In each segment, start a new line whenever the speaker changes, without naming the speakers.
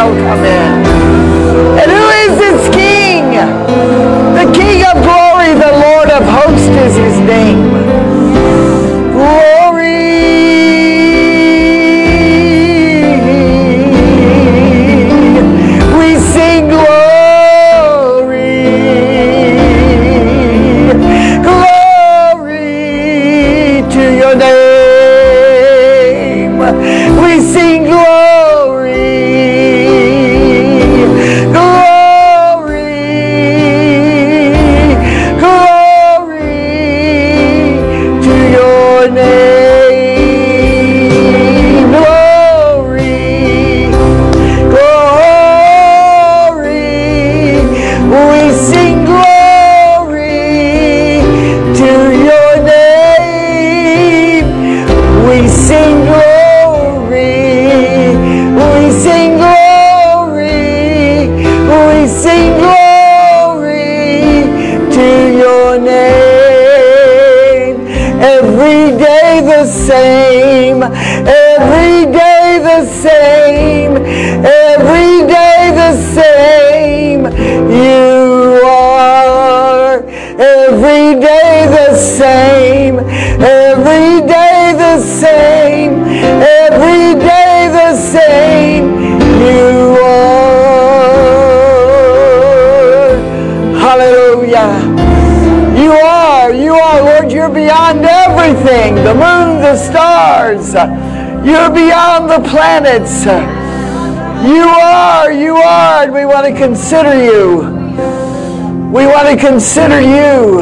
shall come in. And who is this King? The King of glory, the Lord of hosts is his name. Planets. You are, you are, and we want to consider you. We want to consider you.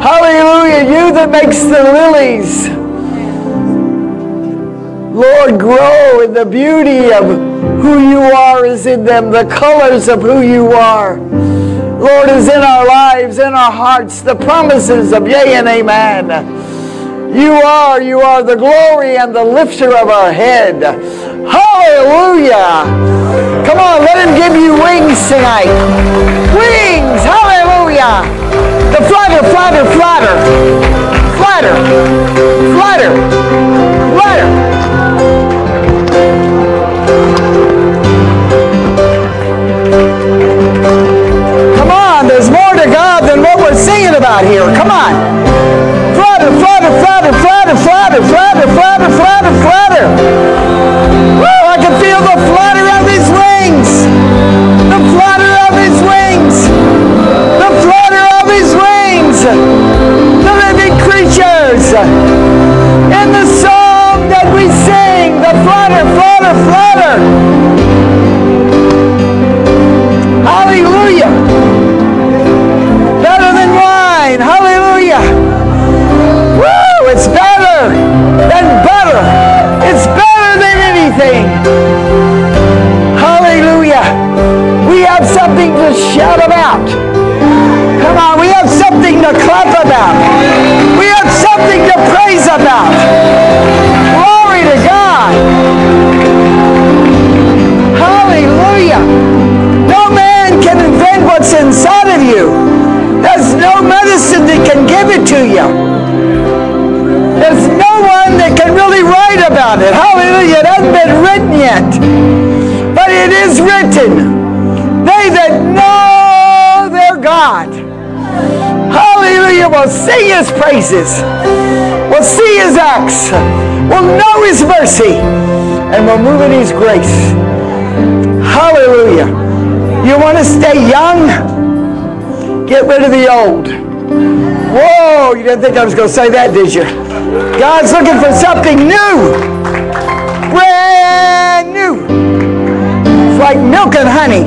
Hallelujah, you that makes the lilies. Lord, grow in the beauty of who you are is in them, the colors of who you are. Lord, is in our lives, in our hearts, the promises of yea and amen. You are, you are the glory and the lifter of our head. Hallelujah. Come on, let him give you wings tonight. Wings, hallelujah. The flutter, flutter, flutter. Flutter, flutter, flutter. Come on, there's more to God than what we're singing about here. Come on flutter, flutter, flutter, flutter, flutter, flutter, flutter, flutter. Woo, I can feel the flutter of his wings. The flutter of his wings. The flutter of his wings. The living creatures. In the song that we sing, the flutter, flutter, flutter. Hallelujah. It's better than anything. Hallelujah. We have something to shout about. Come on, we have something to clap about. We have something to praise about. Glory to God. Hallelujah. No man can invent what's inside of you. There's no medicine that can give it to you. About it. Hallelujah. It hasn't been written yet. But it is written. They that know their God. Hallelujah. Will sing his praises. Will see his acts. Will know his mercy. And will move in his grace. Hallelujah. You want to stay young? Get rid of the old. Whoa, you didn't think I was going to say that, did you? God's looking for something new. Brand new. It's like milk and honey.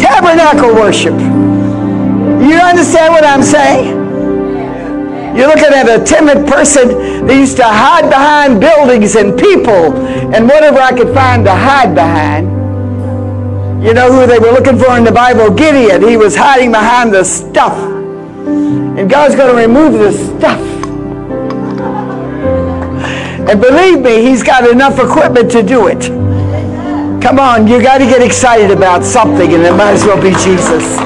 Tabernacle worship. You understand what I'm saying? You're looking at a timid person that used to hide behind buildings and people and whatever I could find to hide behind. You know who they were looking for in the Bible? Gideon. He was hiding behind the stuff. And God's going to remove the stuff. And believe me, he's got enough equipment to do it. Come on, you got to get excited about something, and it might as well be Jesus.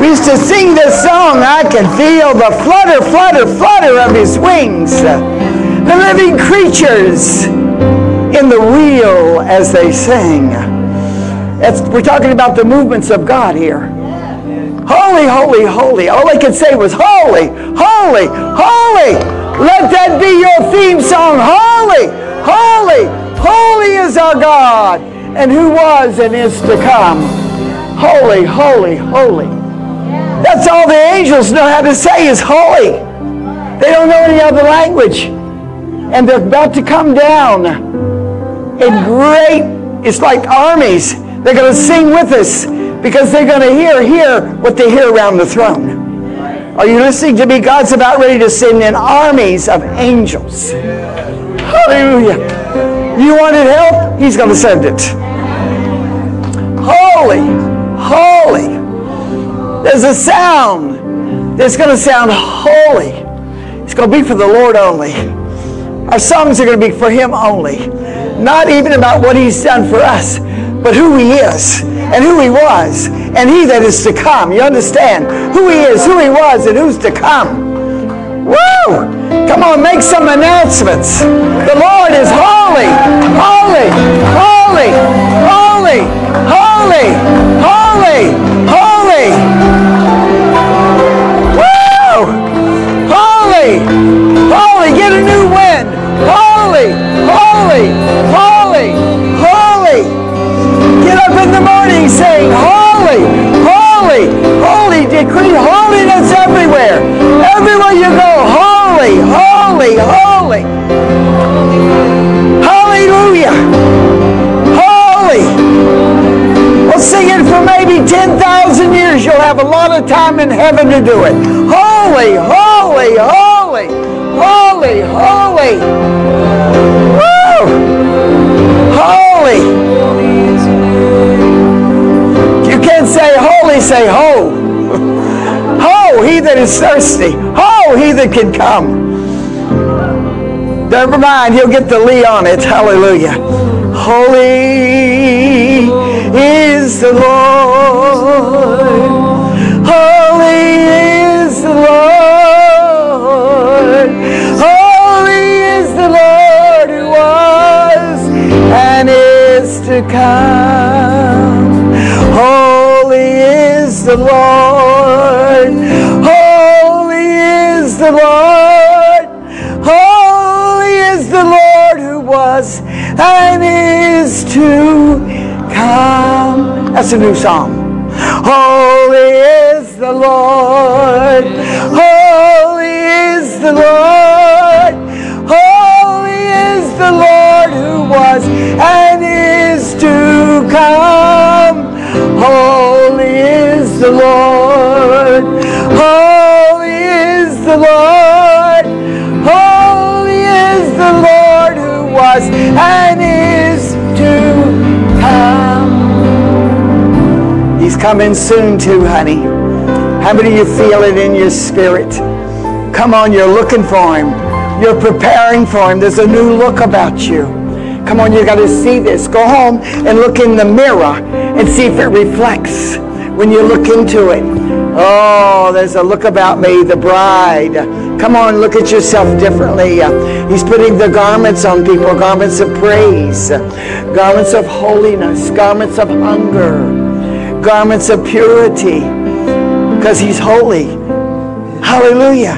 We used to sing this song, I can feel the flutter, flutter, flutter of his wings. The living creatures in the wheel as they sing. That's, we're talking about the movements of God here. Holy, holy, holy. All they could say was holy, holy, holy. Let that be your theme song. Holy, holy, holy is our God and who was and is to come. Holy, holy, holy. That's all the angels know how to say is holy. They don't know any other language. And they're about to come down in great, it's like armies. They're going to sing with us because they're going to hear, hear what they hear around the throne. Are you listening to me? God's about ready to send in armies of angels. Hallelujah. You wanted help? He's going to send it. Holy, holy. There's a sound that's going to sound holy. It's going to be for the Lord only. Our songs are going to be for Him only. Not even about what He's done for us, but who He is and who He was and He that is to come. You understand? Who He is, who He was, and who's to come. Woo! Come on, make some announcements. The Lord is holy, holy, holy, holy, holy, holy, holy. A lot of time in heaven to do it. Holy, holy, holy, holy, holy. Woo! Holy. You can't say holy, say ho. Ho, he that is thirsty. Ho, he that can come. Never mind, he'll get the Lee on it. Hallelujah. Holy is the Lord. Holy is the Lord. Holy is the Lord who was and is to come. Holy is the Lord. Holy is the Lord. Holy is the Lord who was and is to come. That's a new song. Holy is the Lord. Holy is the Lord. Holy is the Lord who was and is to come. Holy is the Lord. Holy is the Lord. Holy is the Lord who was and is to come. He's coming soon too, honey. How many of you feel it in your spirit? Come on, you're looking for him. You're preparing for him. There's a new look about you. Come on, you got to see this. Go home and look in the mirror and see if it reflects when you look into it. Oh, there's a look about me, the bride. Come on, look at yourself differently. He's putting the garments on people, garments of praise, garments of holiness, garments of hunger, garments of purity, because he's holy. Hallelujah.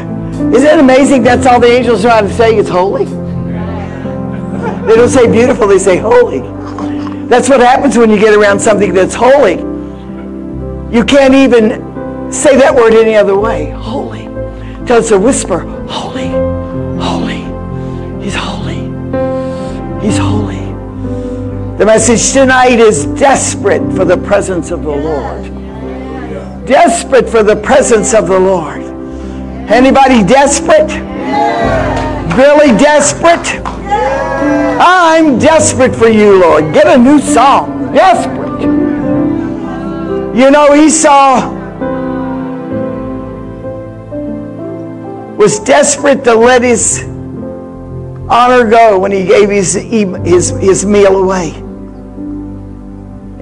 Isn't it amazing that's all the angels know how to say is holy? They don't say beautiful, they say holy. That's what happens when you get around something that's holy. You can't even say that word any other way. Holy. It's a whisper. Holy. Holy. He's holy. He's holy. The message tonight is desperate for the presence of the Lord. Desperate for the presence of the Lord. Anybody desperate? Really desperate? I'm desperate for you, Lord. Get a new song. Desperate. You know, Esau was desperate to let his honor go when he gave his, his, his meal away.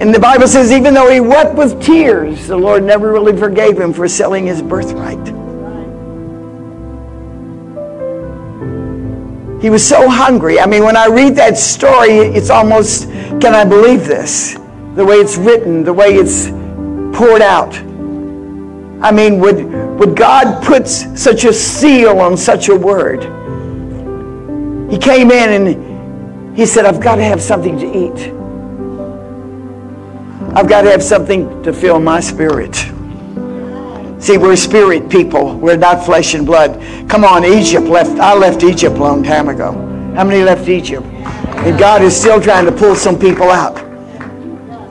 And the Bible says, even though he wept with tears, the Lord never really forgave him for selling his birthright. He was so hungry. I mean, when I read that story, it's almost, can I believe this? The way it's written, the way it's poured out. I mean, would, would God put such a seal on such a word? He came in and he said, I've got to have something to eat. I've got to have something to fill my spirit. See, we're spirit people. We're not flesh and blood. Come on, Egypt left. I left Egypt a long time ago. How many left Egypt? And God is still trying to pull some people out.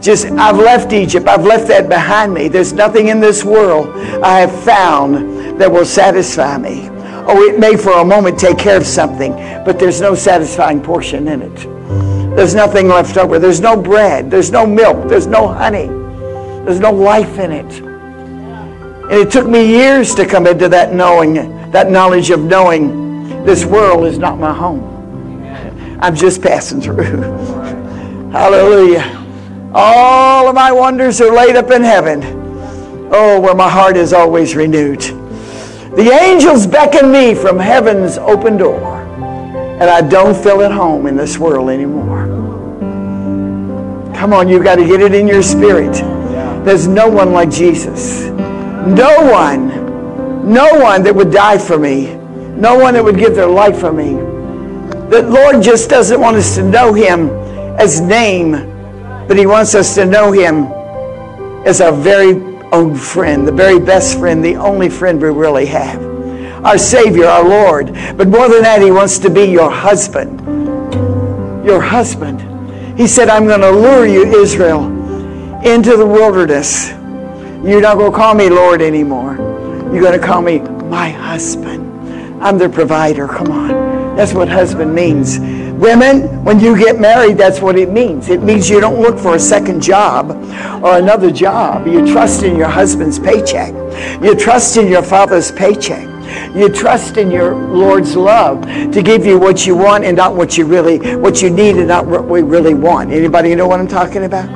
Just, I've left Egypt. I've left that behind me. There's nothing in this world I have found that will satisfy me. Oh, it may for a moment take care of something, but there's no satisfying portion in it. There's nothing left over. There's no bread. There's no milk. There's no honey. There's no life in it. And it took me years to come into that knowing, that knowledge of knowing this world is not my home. I'm just passing through. Hallelujah. All of my wonders are laid up in heaven. Oh, where my heart is always renewed. The angels beckon me from heaven's open door, and I don't feel at home in this world anymore. Come on, you've got to get it in your spirit. There's no one like Jesus. No one, no one that would die for me, no one that would give their life for me. The Lord just doesn't want us to know him as name, but he wants us to know him as our very own friend, the very best friend, the only friend we really have. Our Savior, our Lord. But more than that, he wants to be your husband. Your husband. He said, I'm going to lure you, Israel, into the wilderness you're not going to call me Lord anymore. You're going to call me my husband. I'm the provider. Come on. That's what husband means. Women, when you get married, that's what it means. It means you don't look for a second job or another job. You trust in your husband's paycheck. You trust in your father's paycheck. You trust in your Lord's love to give you what you want and not what you really, what you need and not what we really want. Anybody know what I'm talking about?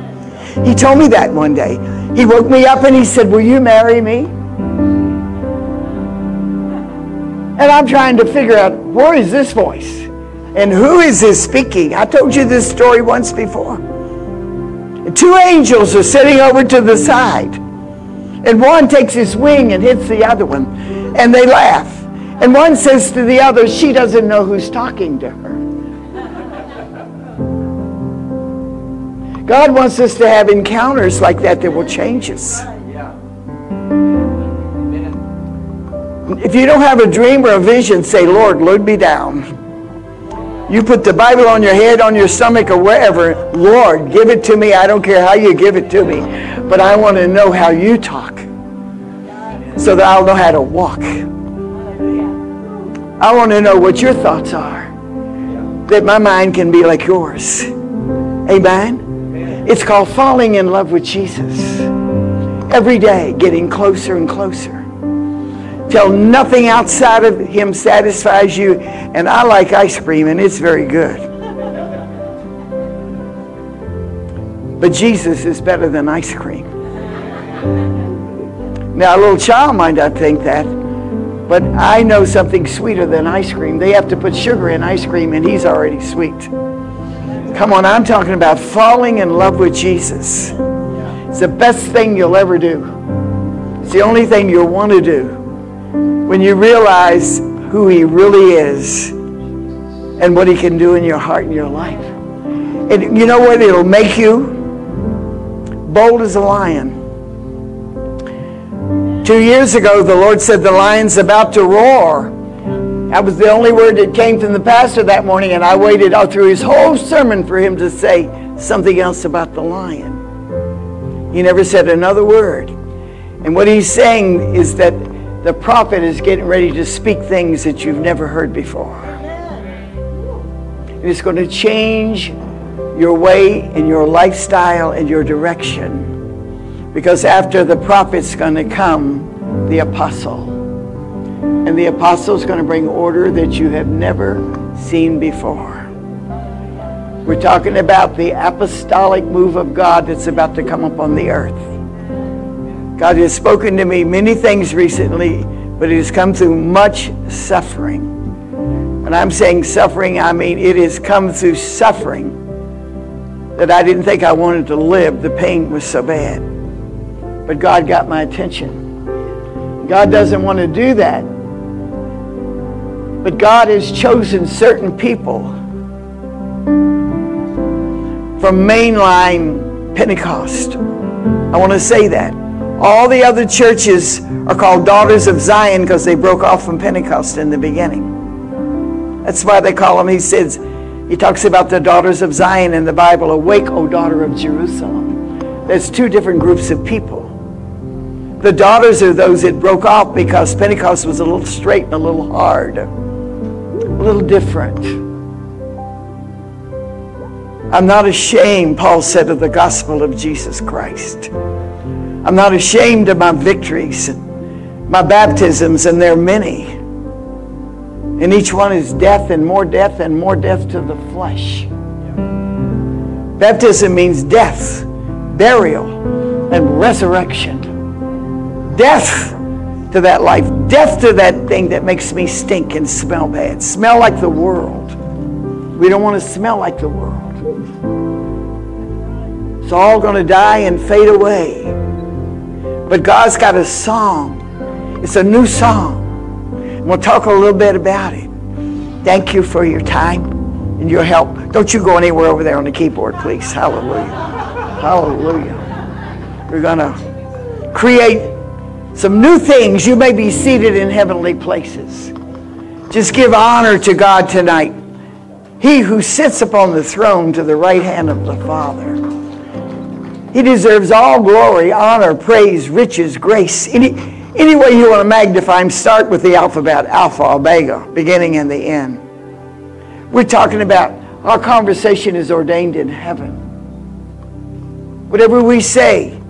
He told me that one day. He woke me up and he said, Will you marry me? And I'm trying to figure out where is this voice? And who is this speaking? I told you this story once before. Two angels are sitting over to the side. And one takes his wing and hits the other one. And they laugh. And one says to the other, she doesn't know who's talking to her. God wants us to have encounters like that that will change us. If you don't have a dream or a vision, say, Lord, load me down. You put the Bible on your head, on your stomach, or wherever. Lord, give it to me. I don't care how you give it to me. But I want to know how you talk so that I'll know how to walk. I want to know what your thoughts are, that my mind can be like yours. Amen? It's called falling in love with Jesus. Every day, getting closer and closer. Till nothing outside of him satisfies you. And I like ice cream, and it's very good. But Jesus is better than ice cream. Now, a little child might not think that, but I know something sweeter than ice cream. They have to put sugar in ice cream, and he's already sweet. Come on, I'm talking about falling in love with Jesus. It's the best thing you'll ever do. It's the only thing you'll want to do when you realize who he really is and what he can do in your heart and your life. And you know what? It'll make you bold as a lion. Two years ago, the Lord said the lion's about to roar. That was the only word that came from the pastor that morning, and I waited all through his whole sermon for him to say something else about the lion. He never said another word. And what he's saying is that the prophet is getting ready to speak things that you've never heard before. And it's going to change your way and your lifestyle and your direction. Because after the prophet's going to come the apostle. And the apostle is going to bring order that you have never seen before. We're talking about the apostolic move of God that's about to come upon the earth. God has spoken to me many things recently, but it has come through much suffering. And I'm saying suffering, I mean it has come through suffering that I didn't think I wanted to live. The pain was so bad. But God got my attention. God doesn't want to do that. But God has chosen certain people from mainline Pentecost. I want to say that. All the other churches are called Daughters of Zion because they broke off from Pentecost in the beginning. That's why they call them, he says, he talks about the daughters of Zion in the Bible. Awake, O daughter of Jerusalem. There's two different groups of people. The daughters are those that broke off because Pentecost was a little straight and a little hard, a little different. I'm not ashamed, Paul said, of the gospel of Jesus Christ. I'm not ashamed of my victories, my baptisms, and there are many. And each one is death and more death and more death to the flesh. Baptism means death, burial, and resurrection. Death to that life, death to that thing that makes me stink and smell bad, smell like the world. We don't want to smell like the world. It's all going to die and fade away. But God's got a song. It's a new song. We'll talk a little bit about it. Thank you for your time and your help. Don't you go anywhere over there on the keyboard, please. Hallelujah. Hallelujah. We're going to create some new things. You may be seated in heavenly places. Just give honor to God tonight. He who sits upon the throne to the right hand of the Father. He deserves all glory, honor, praise, riches, grace. Any, any way you want to magnify him, start with the alphabet, alpha, omega, beginning and the end. We're talking about our conversation is ordained in heaven. Whatever we say,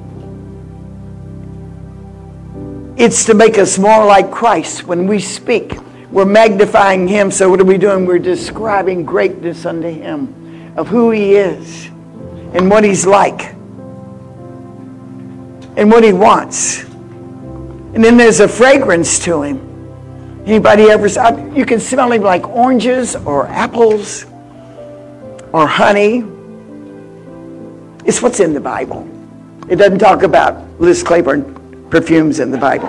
it's to make us more like Christ. When we speak, we're magnifying him. So what are we doing? We're describing greatness unto him of who he is and what he's like and what he wants. And then there's a fragrance to him. Anybody ever, you can smell him like oranges or apples or honey. It's what's in the Bible. It doesn't talk about Liz Claiborne perfumes in the Bible.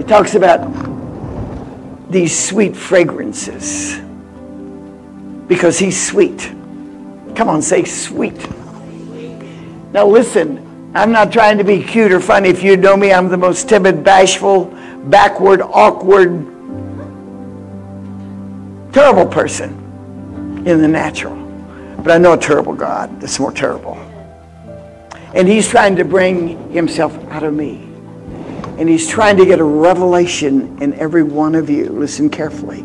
It talks about these sweet fragrances because he's sweet. Come on, say sweet. Now listen, I'm not trying to be cute or funny. If you know me, I'm the most timid, bashful, backward, awkward, terrible person in the natural. But I know a terrible God that's more terrible. And he's trying to bring himself out of me. And he's trying to get a revelation in every one of you. Listen carefully.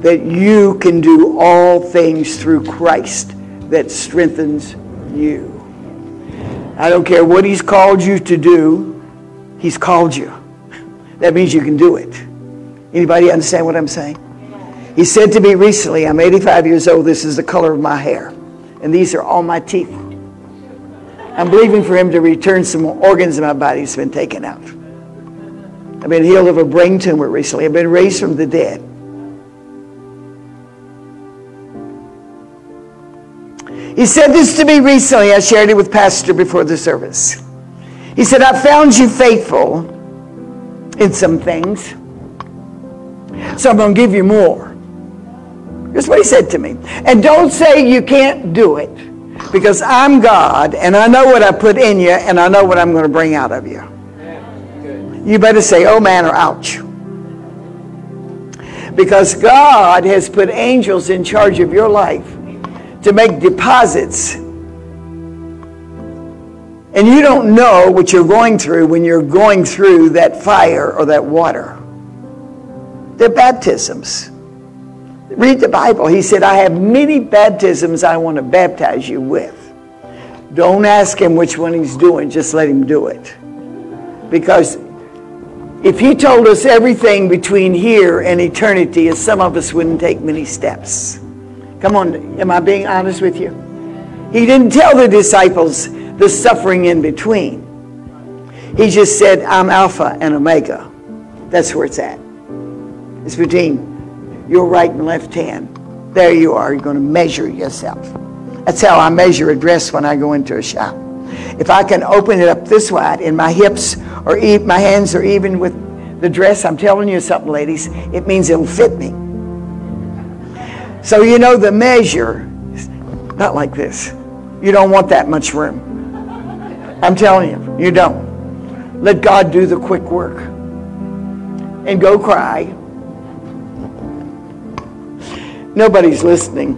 That you can do all things through Christ that strengthens you. I don't care what he's called you to do, he's called you. That means you can do it. Anybody understand what I'm saying? He said to me recently, I'm 85 years old, this is the color of my hair. And these are all my teeth. I'm believing for him to return some organs in my body that's been taken out. I've been healed of a brain tumor recently. I've been raised from the dead. He said this to me recently. I shared it with Pastor before the service. He said, I found you faithful in some things. So I'm going to give you more. That's what he said to me. And don't say you can't do it because I'm God and I know what I put in you and I know what I'm going to bring out of you. You better say, oh man, or ouch. Because God has put angels in charge of your life to make deposits. And you don't know what you're going through when you're going through that fire or that water. They're baptisms. Read the Bible. He said, I have many baptisms I want to baptize you with. Don't ask him which one he's doing, just let him do it. Because if he told us everything between here and eternity, some of us wouldn't take many steps. Come on, am I being honest with you? He didn't tell the disciples the suffering in between. He just said, I'm Alpha and Omega. That's where it's at. It's between your right and left hand. There you are. You're going to measure yourself. That's how I measure a dress when I go into a shop. If I can open it up this wide and my hips or my hands are even with the dress, I'm telling you something, ladies, it means it'll fit me. So you know the measure, not like this. You don't want that much room. I'm telling you, you don't. Let God do the quick work. And go cry. Nobody's listening.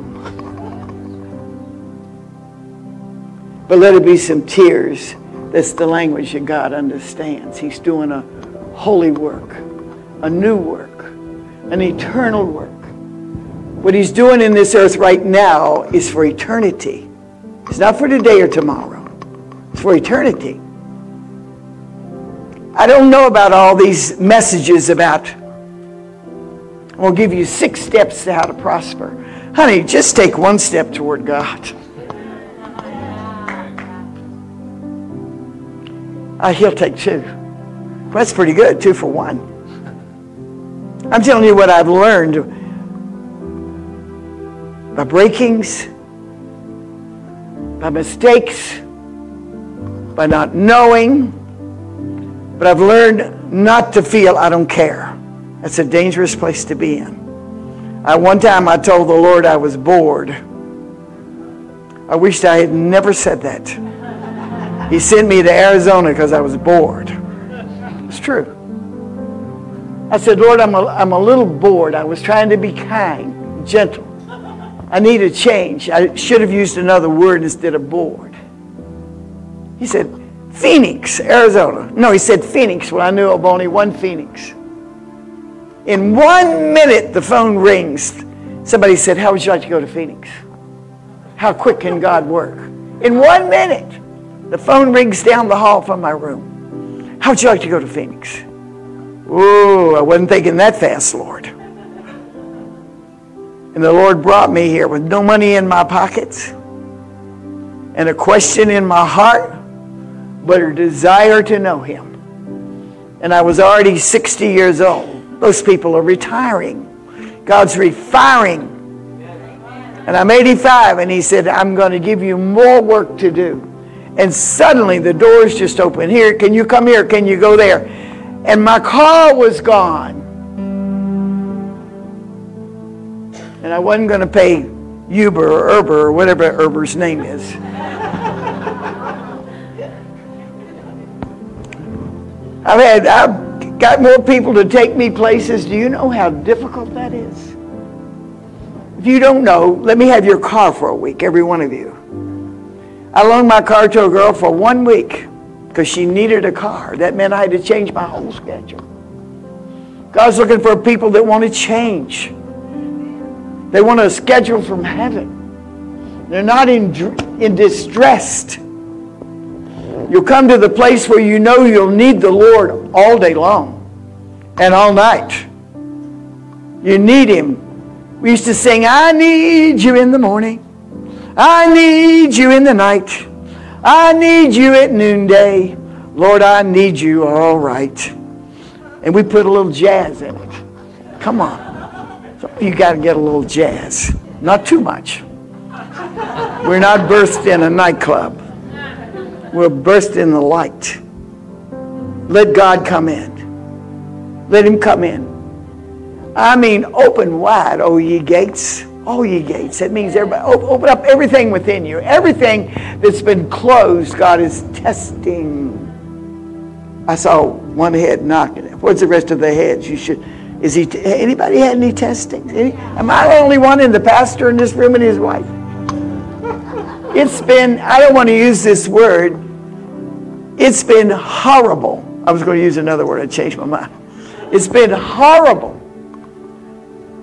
But let it be some tears. That's the language that God understands. He's doing a holy work, a new work, an eternal work. What he's doing in this earth right now is for eternity. It's not for today or tomorrow. It's for eternity. I don't know about all these messages about, I'll give you six steps to how to prosper. Honey, just take one step toward God. Uh, he'll take two. Well, that's pretty good, two for one. I'm telling you what I've learned by breakings, by mistakes, by not knowing. But I've learned not to feel I don't care. That's a dangerous place to be in. I, one time I told the Lord I was bored. I wished I had never said that. He sent me to Arizona because I was bored. It's true. I said, Lord, I'm a, I'm a little bored. I was trying to be kind, gentle. I need a change. I should have used another word instead of bored. He said, Phoenix, Arizona. No, he said Phoenix. Well, I knew of only one Phoenix. In one minute, the phone rings. Somebody said, How would you like to go to Phoenix? How quick can God work? In one minute. The phone rings down the hall from my room. How would you like to go to Phoenix? Ooh, I wasn't thinking that fast, Lord. And the Lord brought me here with no money in my pockets and a question in my heart, but a desire to know Him. And I was already 60 years old. Those people are retiring. God's refiring. And I'm 85, and He said, I'm going to give you more work to do. And suddenly the doors just open. Here, can you come here? Can you go there? And my car was gone. And I wasn't going to pay Uber or Uber or whatever Uber's name is. I've had, I've got more people to take me places. Do you know how difficult that is? If you don't know, let me have your car for a week, every one of you. I loaned my car to a girl for one week because she needed a car. That meant I had to change my whole schedule. God's looking for people that want to change. They want a schedule from heaven. They're not in, in distressed. You'll come to the place where you know you'll need the Lord all day long and all night. You need Him. We used to sing, I need you in the morning. I need you in the night. I need you at noonday. Lord, I need you all right. And we put a little jazz in it. Come on. You got to get a little jazz. Not too much. We're not burst in a nightclub. We're burst in the light. Let God come in. Let him come in. I mean, open wide, O ye gates. Oh, ye gates. That means everybody open up everything within you. Everything that's been closed, God is testing. I saw one head knocking. What's the rest of the heads? You should. Is he? Anybody had any testing? Any, am I the only one in the pastor in this room and his wife? It's been. I don't want to use this word. It's been horrible. I was going to use another word. I changed my mind. It's been horrible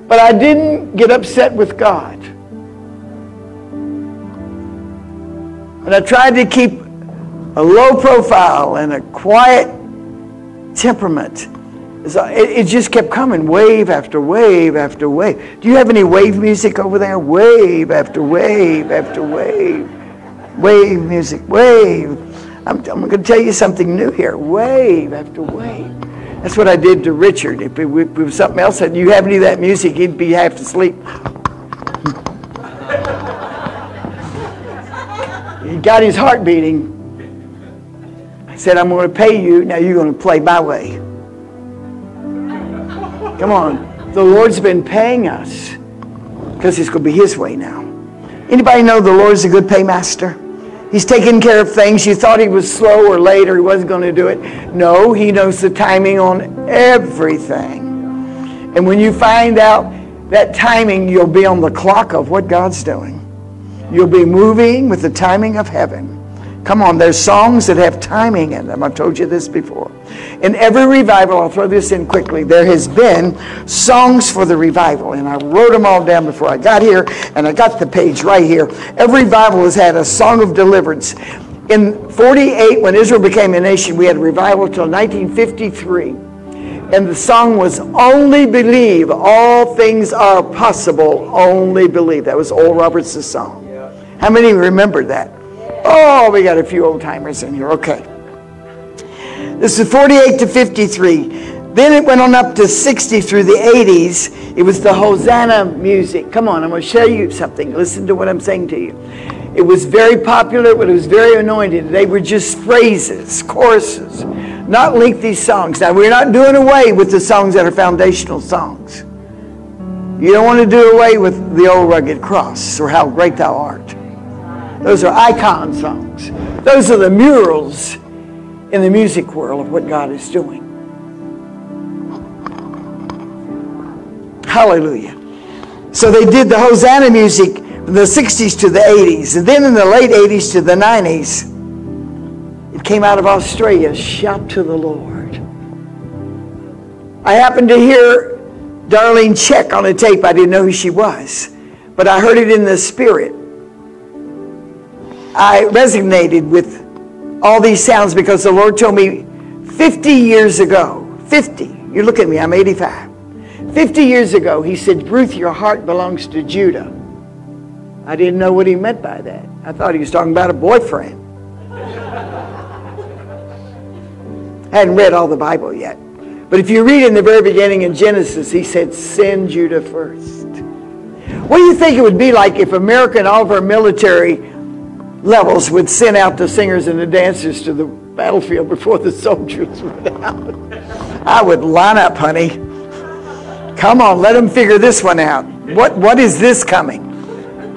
but I didn't get upset with God. And I tried to keep a low profile and a quiet temperament. It, just kept coming, wave after wave after wave. Do you have any wave music over there? Wave after wave after wave. Wave music, wave. I'm, I'm going to tell you something new here. Wave after wave. That's what I did to Richard. If it, was something else and you have any of that music, he'd be half asleep. he got his heart beating. I said, I'm going to pay you. Now you're going to play my way. Come on. The Lord's been paying us because it's going to be his way now. Anybody know the Lord's a good paymaster? He's taking care of things. You thought he was slow or late or he wasn't going to do it. No, he knows the timing on everything. And when you find out that timing, you'll be on the clock of what God's doing. You'll be moving with the timing of heaven. Come on, there's songs that have timing in them. I've told you this before. In every revival, I'll throw this in quickly, there has been songs for the revival. And I wrote them all down before I got here, and I got the page right here. Every revival has had a song of deliverance. In 48, when Israel became a nation, we had a revival until 1953. And the song was Only Believe, All Things Are Possible, Only Believe. That was Oral Roberts' song. How many remember that? Oh, we got a few old timers in here. Okay. This is 48 to 53. Then it went on up to 60 through the 80s. It was the Hosanna music. Come on, I'm going to show you something. Listen to what I'm saying to you. It was very popular, but it was very anointed. They were just phrases, choruses, not lengthy songs. Now, we're not doing away with the songs that are foundational songs. You don't want to do away with the old rugged cross or how great thou art. Those are icon songs. Those are the murals in the music world of what God is doing. Hallelujah. So they did the Hosanna music from the 60s to the 80s. And then in the late 80s to the 90s, it came out of Australia, Shout to the Lord. I happened to hear Darlene Zschech on a tape. I didn't know who she was, but I heard it in the spirit. I resonated with all these sounds because the Lord told me 50 years ago, 50, you look at me, I'm 85. 50 years ago, he said, Ruth, your heart belongs to Judah. I didn't know what he meant by that. I thought he was talking about a boyfriend. I hadn't read all the Bible yet. But if you read in the very beginning in Genesis, he said, send Judah first. What do you think it would be like if America and all of our military levels would send out the singers and the dancers to the battlefield before the soldiers went out. I would line up, honey. Come on, let them figure this one out. What, what is this coming?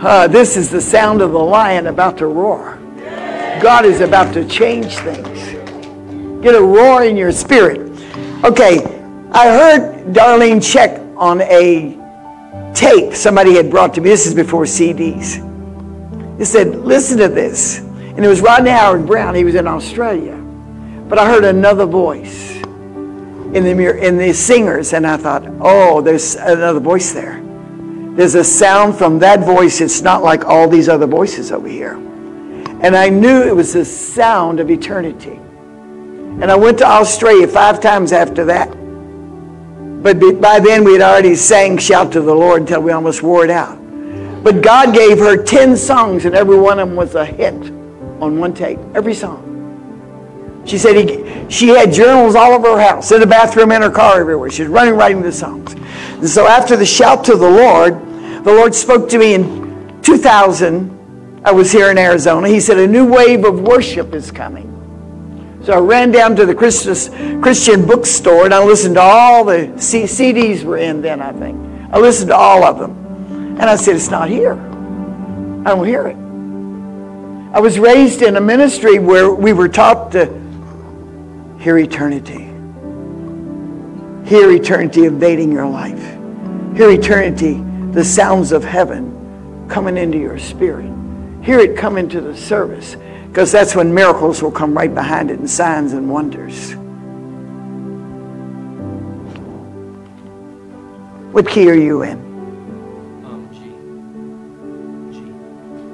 Uh, this is the sound of the lion about to roar. God is about to change things. Get a roar in your spirit. Okay, I heard Darlene Zschech on a tape somebody had brought to me. This is before CDs. He said, listen to this. And it was Rodney Howard-Browne. He was in Australia. But I heard another voice in the, in the singers, and I thought, oh, there's another voice there. There's a sound from that voice. It's not like all these other voices over here. And I knew it was the sound of eternity. And I went to Australia five times after that. But by then we had already sang Shout to the Lord until we almost wore it out. But God gave her 10 songs, and every one of them was a hit on one take. Every song. She said he, she had journals all over her house, in the bathroom, in her car, everywhere. She was running, writing the songs. And so after the shout to the Lord, the Lord spoke to me in 2000. I was here in Arizona. He said, a new wave of worship is coming. So I ran down to the Christian bookstore and I listened to all the C- CDs were in then, I think. I listened to all of them. And I said, It's not here. I don't hear it. I was raised in a ministry where we were taught to hear eternity. Hear eternity invading your life. Hear eternity, the sounds of heaven coming into your spirit. Hear it come into the service because that's when miracles will come right behind it and signs and wonders. What key are you in?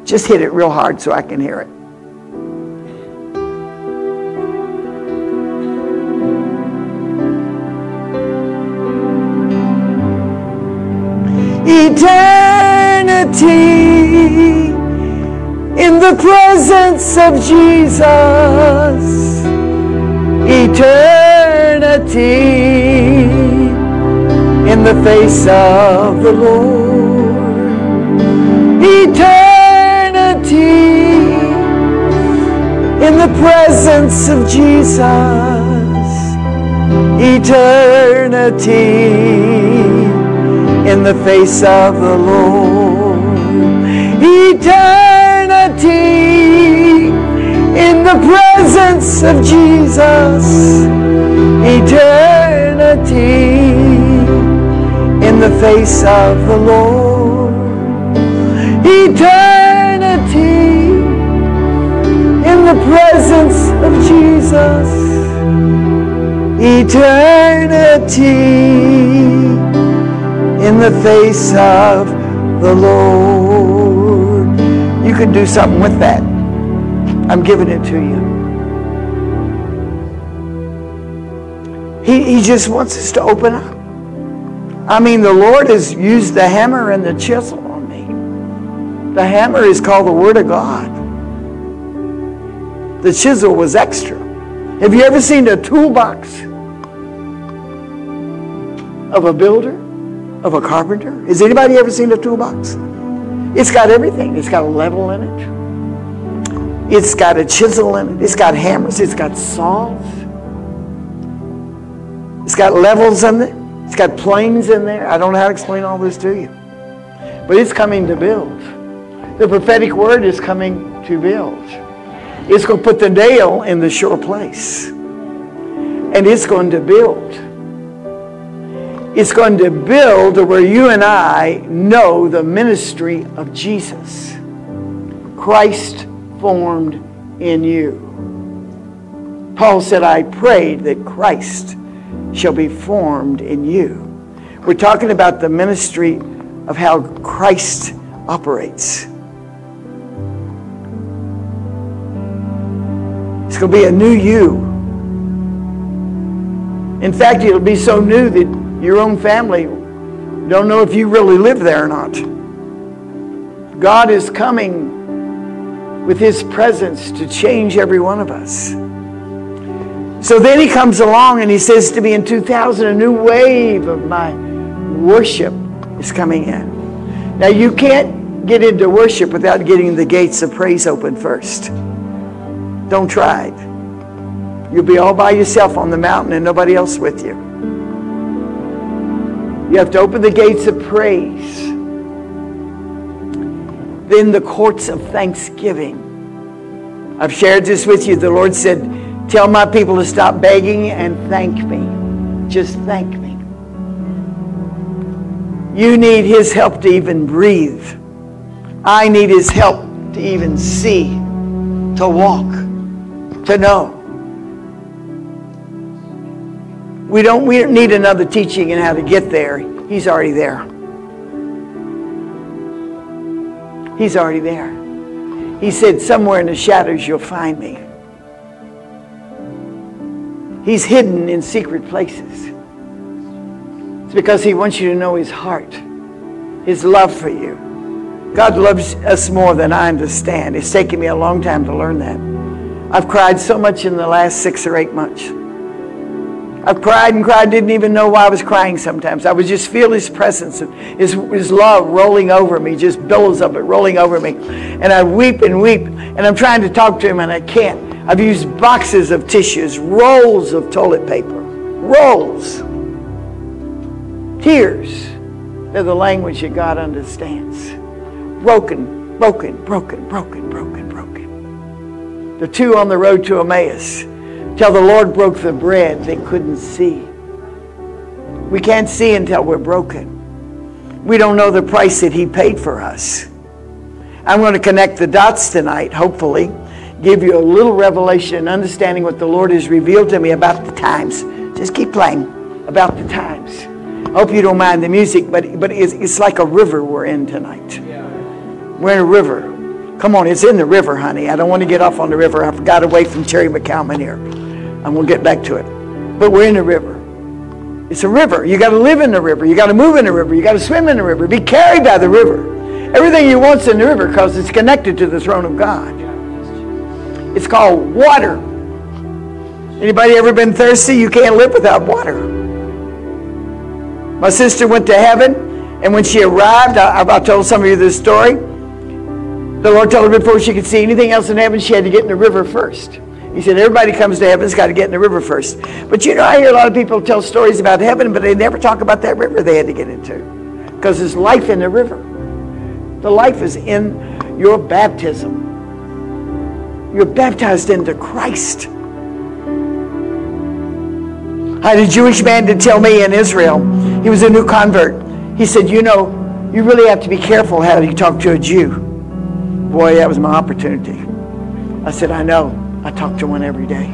Just hit it real hard so I can hear it. Eternity in the presence of Jesus. Eternity in the face of the Lord. In the presence of Jesus. Eternity in the face of the Lord. Eternity in the presence of Jesus. Eternity in the face of the Lord. Eternity the presence of Jesus. Eternity in the face of the Lord. You can do something with that. I'm giving it to you. He, he just wants us to open up. I mean, the Lord has used the hammer and the chisel on me. The hammer is called the Word of God. The chisel was extra. Have you ever seen a toolbox of a builder, of a carpenter? Has anybody ever seen a toolbox? It's got everything. It's got a level in it. It's got a chisel in it. It's got hammers. It's got saws. It's got levels in it. It's got planes in there. I don't know how to explain all this to you. But it's coming to build. The prophetic word is coming to build. It's going to put the nail in the sure place. And it's going to build. It's going to build where you and I know the ministry of Jesus. Christ formed in you. Paul said, I prayed that Christ shall be formed in you. We're talking about the ministry of how Christ operates. It's going to be a new you. In fact, it'll be so new that your own family don't know if you really live there or not. God is coming with his presence to change every one of us. So then he comes along and he says to me in 2000, a new wave of my worship is coming in. Now you can't get into worship without getting the gates of praise open first. Don't try it. You'll be all by yourself on the mountain and nobody else with you. You have to open the gates of praise. Then the courts of thanksgiving. I've shared this with you. The Lord said, Tell my people to stop begging and thank me. Just thank me. You need his help to even breathe. I need his help to even see, to walk, to know. We don't, we don't need another teaching in how to get there. He's already there. He's already there. He said, somewhere in the shadows you'll find me. He's hidden in secret places. It's because he wants you to know his heart, his love for you. God loves us more than I understand. It's taken me a long time to learn that. I've cried so much in the last six or eight months. I've cried and cried, didn't even know why I was crying sometimes. I would just feel his presence and his, his love rolling over me, just billows of it rolling over me. And I weep and weep, and I'm trying to talk to him, and I can't. I've used boxes of tissues, rolls of toilet paper, rolls. Tears. They're the language that God understands. Broken, broken, broken, broken, broken. The two on the road to Emmaus, till the Lord broke the bread, they couldn't see. We can't see until we're broken. We don't know the price that He paid for us. I'm going to connect the dots tonight, hopefully give you a little revelation and understanding what the Lord has revealed to me about the times. Just keep playing about the times. I hope you don't mind the music, but, but it's, it's like a river we're in tonight. We're in a river. Come on, it's in the river, honey. I don't want to get off on the river. I've got away from Terry MacAlmon here. Going to get back to it. But we're in the river. It's a river. You got to live in the river. You got to move in the river. You got to swim in the river. Be carried by the river. Everything you want's in the river because it's connected to the throne of God. It's called water. Anybody ever been thirsty? You can't live without water. My sister went to heaven, and when she arrived, I, I told some of you this story. The Lord told her before she could see anything else in heaven, she had to get in the river first. He said, everybody comes to heaven's got to get in the river first. But you know, I hear a lot of people tell stories about heaven, but they never talk about that river they had to get into. Because there's life in the river. The life is in your baptism. You're baptized into Christ. I had a Jewish man to tell me in Israel, he was a new convert. He said, You know, you really have to be careful how you talk to a Jew. Boy, that was my opportunity. I said, I know. I talk to one every day.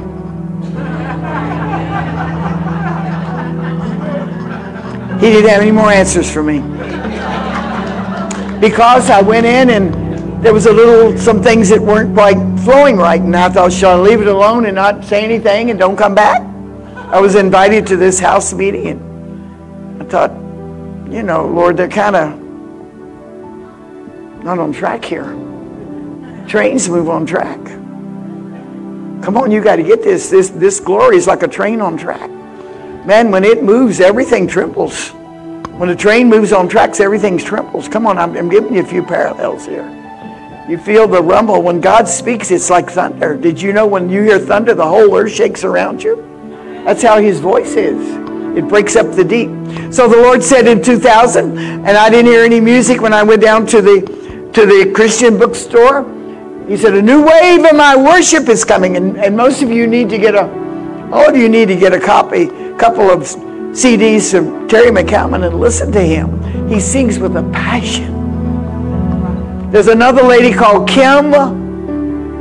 He didn't have any more answers for me. Because I went in and there was a little, some things that weren't quite flowing right. And I thought, shall I leave it alone and not say anything and don't come back? I was invited to this house meeting and I thought, you know, Lord, they're kind of not on track here. Trains move on track. Come on, you got to get this. This this glory is like a train on track. Man, when it moves, everything trembles. When a train moves on tracks, everything trembles. Come on, I'm, I'm giving you a few parallels here. You feel the rumble. When God speaks, it's like thunder. Did you know when you hear thunder, the whole earth shakes around you? That's how his voice is. It breaks up the deep. So the Lord said in 2000, and I didn't hear any music when I went down to the to the Christian bookstore. He said, a new wave of my worship is coming. And, and most of you need to get a, all of you need to get a copy, couple of CDs of Terry MacAlmon and listen to him. He sings with a passion. There's another lady called Kim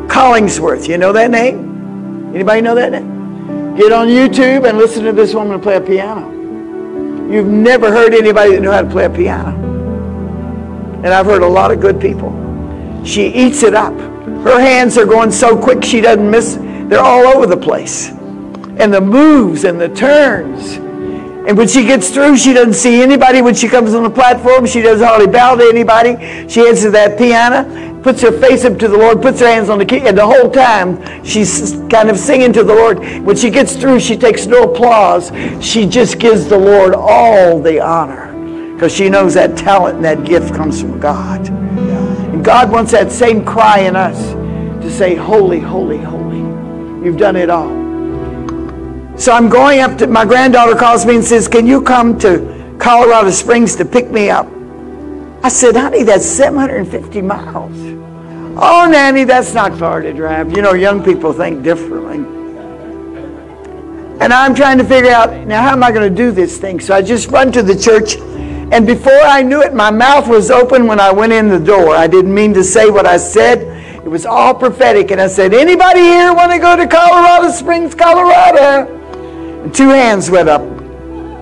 Collingsworth. You know that name? Anybody know that name? Get on YouTube and listen to this woman play a piano. You've never heard anybody that knew how to play a piano. And I've heard a lot of good people. She eats it up. Her hands are going so quick she doesn't miss. They're all over the place. And the moves and the turns. And when she gets through, she doesn't see anybody. When she comes on the platform, she doesn't hardly bow to anybody. She heads to that piano, puts her face up to the Lord, puts her hands on the key, and the whole time she's kind of singing to the Lord. When she gets through, she takes no applause. She just gives the Lord all the honor because she knows that talent and that gift comes from God. God wants that same cry in us to say, Holy, holy, holy. You've done it all. So I'm going up to, my granddaughter calls me and says, Can you come to Colorado Springs to pick me up? I said, Honey, that's 750 miles. Oh, Nanny, that's not far to drive. You know, young people think differently. And I'm trying to figure out, now, how am I going to do this thing? So I just run to the church. And before I knew it, my mouth was open when I went in the door. I didn't mean to say what I said. It was all prophetic. And I said, Anybody here want to go to Colorado Springs, Colorado? And two hands went up.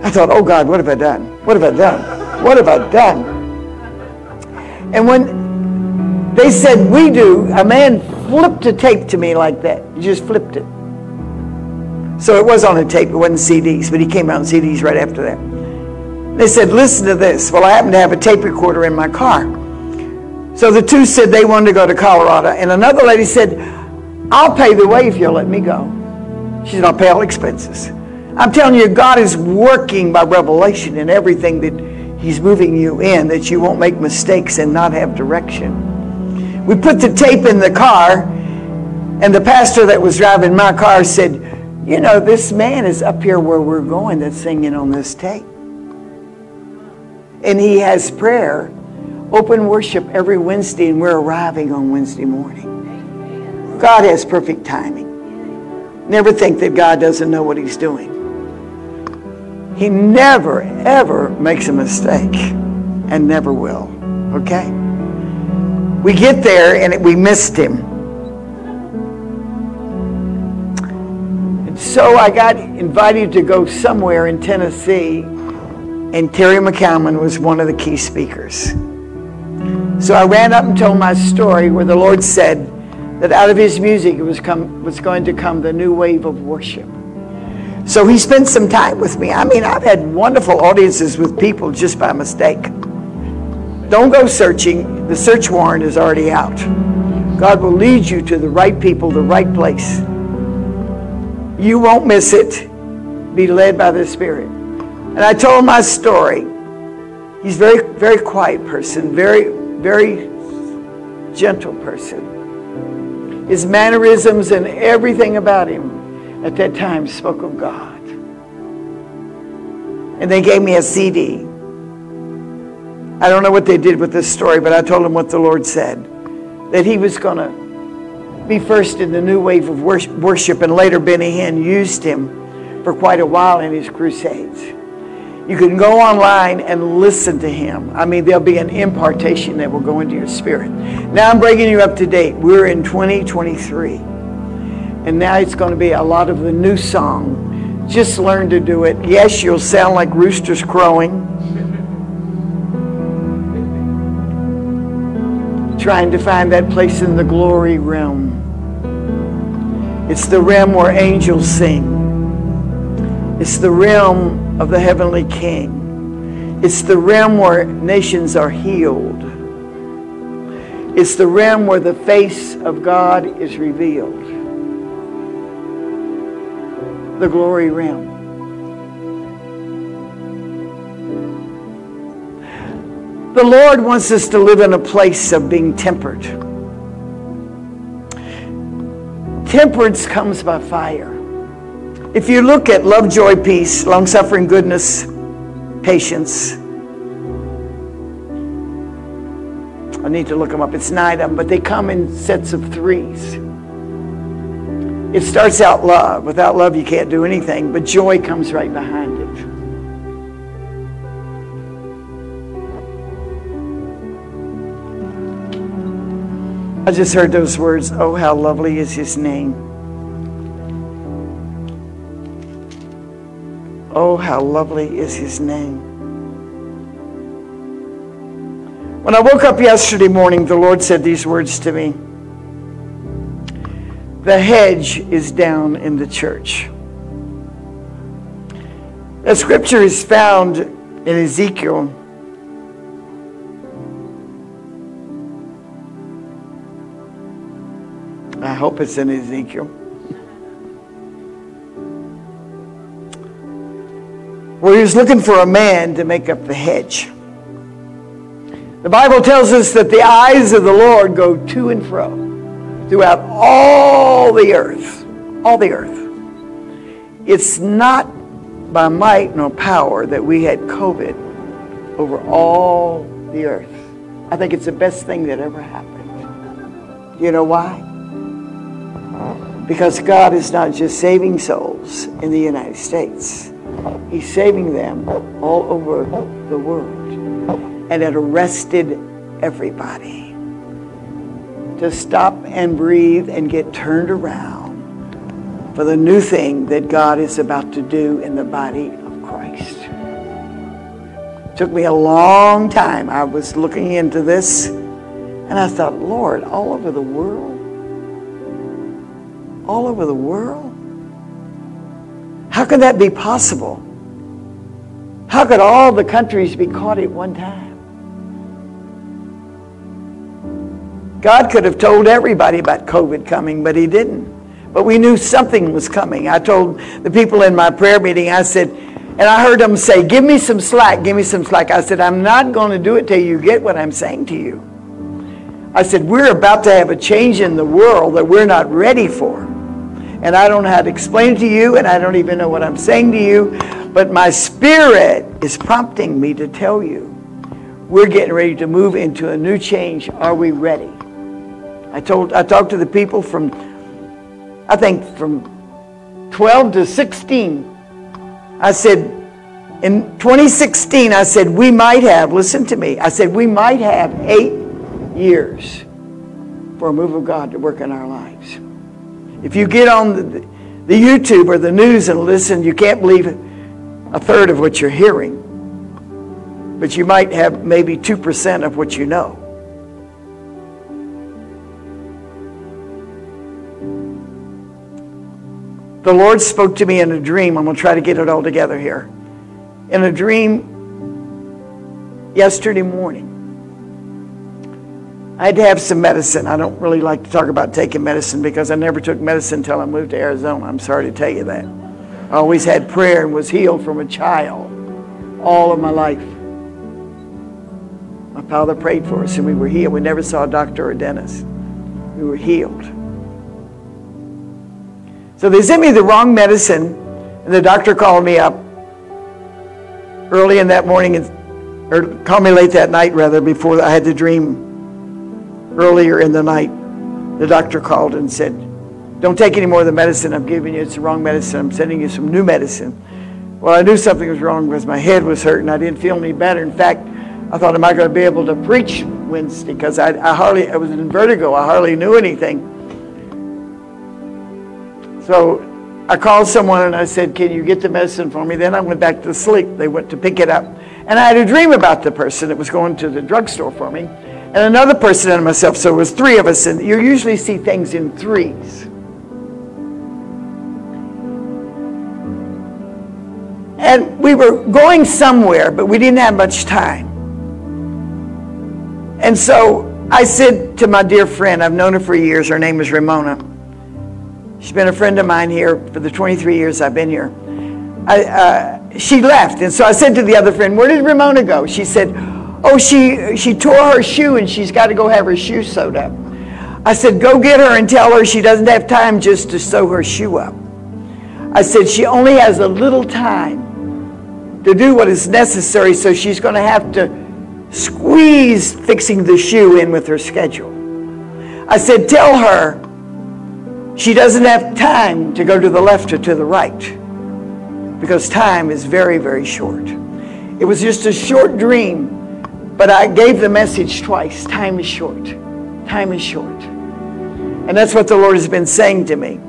I thought, Oh God, what have I done? What have I done? What have I done? And when they said, We do, a man flipped a tape to me like that. He just flipped it. So it was on a tape, it wasn't CDs, but he came out on CDs right after that. They said, Listen to this. Well, I happen to have a tape recorder in my car. So the two said they wanted to go to Colorado. And another lady said, I'll pay the way if you'll let me go. She said, I'll pay all expenses. I'm telling you, God is working by revelation in everything that He's moving you in, that you won't make mistakes and not have direction. We put the tape in the car, and the pastor that was driving my car said, You know, this man is up here where we're going that's singing on this tape. And he has prayer open worship every Wednesday, and we're arriving on Wednesday morning. God has perfect timing. Never think that God doesn't know what He's doing. He never, ever makes a mistake and never will. Okay? We get there and we missed Him. And so I got invited to go somewhere in Tennessee, and Terry MacAlmon was one of the key speakers. So I ran up and told my story where the Lord said that out of his music was, come, was going to come the new wave of worship. So he spent some time with me. I mean, I've had wonderful audiences with people just by mistake. Don't go searching. The search warrant is already out. God will lead you to the right people, the right place. You won't miss it. Be led by the Spirit. And I told my story. He's very, very quiet person, very, very gentle person. His mannerisms and everything about him at that time spoke of God. And they gave me a CD. I don't know what they did with this story, but I told them what the Lord said that he was going to be first in the new wave of worship, and later Benny Hinn used him for quite a while in his crusades. You can go online and listen to him. I mean, there'll be an impartation that will go into your spirit. Now I'm bringing you up to date. We're in 2023. And now it's going to be a lot of the new song. Just learn to do it. Yes, you'll sound like roosters crowing. trying to find that place in the glory realm. It's the realm where angels sing. It's the realm of the heavenly king. It's the realm where nations are healed. It's the realm where the face of God is revealed. The glory realm. The Lord wants us to live in a place of being tempered. Temperance comes by fire. If you look at love, joy, peace, long suffering, goodness, patience, I need to look them up. It's nine of them, but they come in sets of threes. It starts out love. Without love, you can't do anything, but joy comes right behind it. I just heard those words, oh, how lovely is his name. Oh, how lovely is his name. When I woke up yesterday morning, the Lord said these words to me The hedge is down in the church. The scripture is found in Ezekiel I hope it's in Ezekiel. Where he was looking for a man to make up the hedge. The Bible tells us that the eyes of the Lord go to and fro throughout all the earth. All the earth. It's not by might nor power that we had COVID over all the earth. I think it's the best thing that ever happened. Do you know why? Because God is not just saving souls in the United States, He's saving them all over the world. And it arrested everybody to stop and breathe and get turned around for the new thing that God is about to do in the body of Christ. It took me a long time. I was looking into this and I thought, Lord, all over the world, all over the world? How could that be possible? How could all the countries be caught at one time? God could have told everybody about COVID coming, but he didn't. But we knew something was coming. I told the people in my prayer meeting, I said, and I heard them say, give me some slack, give me some slack. I said, I'm not going to do it till you get what I'm saying to you. I said, we're about to have a change in the world that we're not ready for and I don't know how to explain it to you, and I don't even know what I'm saying to you, but my spirit is prompting me to tell you we're getting ready to move into a new change. Are we ready? I told I talked to the people from I think from 12 to 16. I said in 2016 I said we might have listen to me. I said we might have 8 years for a move of God to work in our lives. If you get on the, the YouTube or the news and listen, you can't believe a third of what you're hearing. But you might have maybe 2% of what you know. The Lord spoke to me in a dream. I'm going to try to get it all together here. In a dream yesterday morning, I had to have some medicine. I don't really like to talk about taking medicine because I never took medicine until I moved to Arizona. I'm sorry to tell you that. I always had prayer and was healed from a child all of my life. My father prayed for us and we were healed. We never saw a doctor or a dentist. We were healed. So they sent me the wrong medicine, and the doctor called me up early in that morning, or called me late that night, rather, before I had the dream earlier in the night, the doctor called and said, Don't take any more of the medicine I'm giving you. It's the wrong medicine. I'm sending you some new medicine. Well, I knew something was wrong because my head was hurting. I didn't feel any better. In fact, I thought, Am I going to be able to preach Wednesday? Because I, I hardly, I was in vertigo. I hardly knew anything. So I called someone and I said, Can you get the medicine for me? Then I went back to sleep. They went to pick it up. And I had a dream about the person that was going to the drugstore for me and another person and myself. So it was three of us, and you usually see things in threes. And we were going somewhere, but we didn't have much time. And so I said to my dear friend, I've known her for years, her name is Ramona. She's been a friend of mine here for the 23 years I've been here. I, uh, she left, and so I said to the other friend, Where did Ramona go? She said, Oh, she, she tore her shoe and she's got to go have her shoe sewed up. I said, Go get her and tell her she doesn't have time just to sew her shoe up. I said, She only has a little time to do what is necessary, so she's going to have to squeeze fixing the shoe in with her schedule. I said, Tell her she doesn't have time to go to the left or to the right because time is very, very short. It was just a short dream but I gave the message twice. Time is short. Time is short. And that's what the Lord has been saying to me.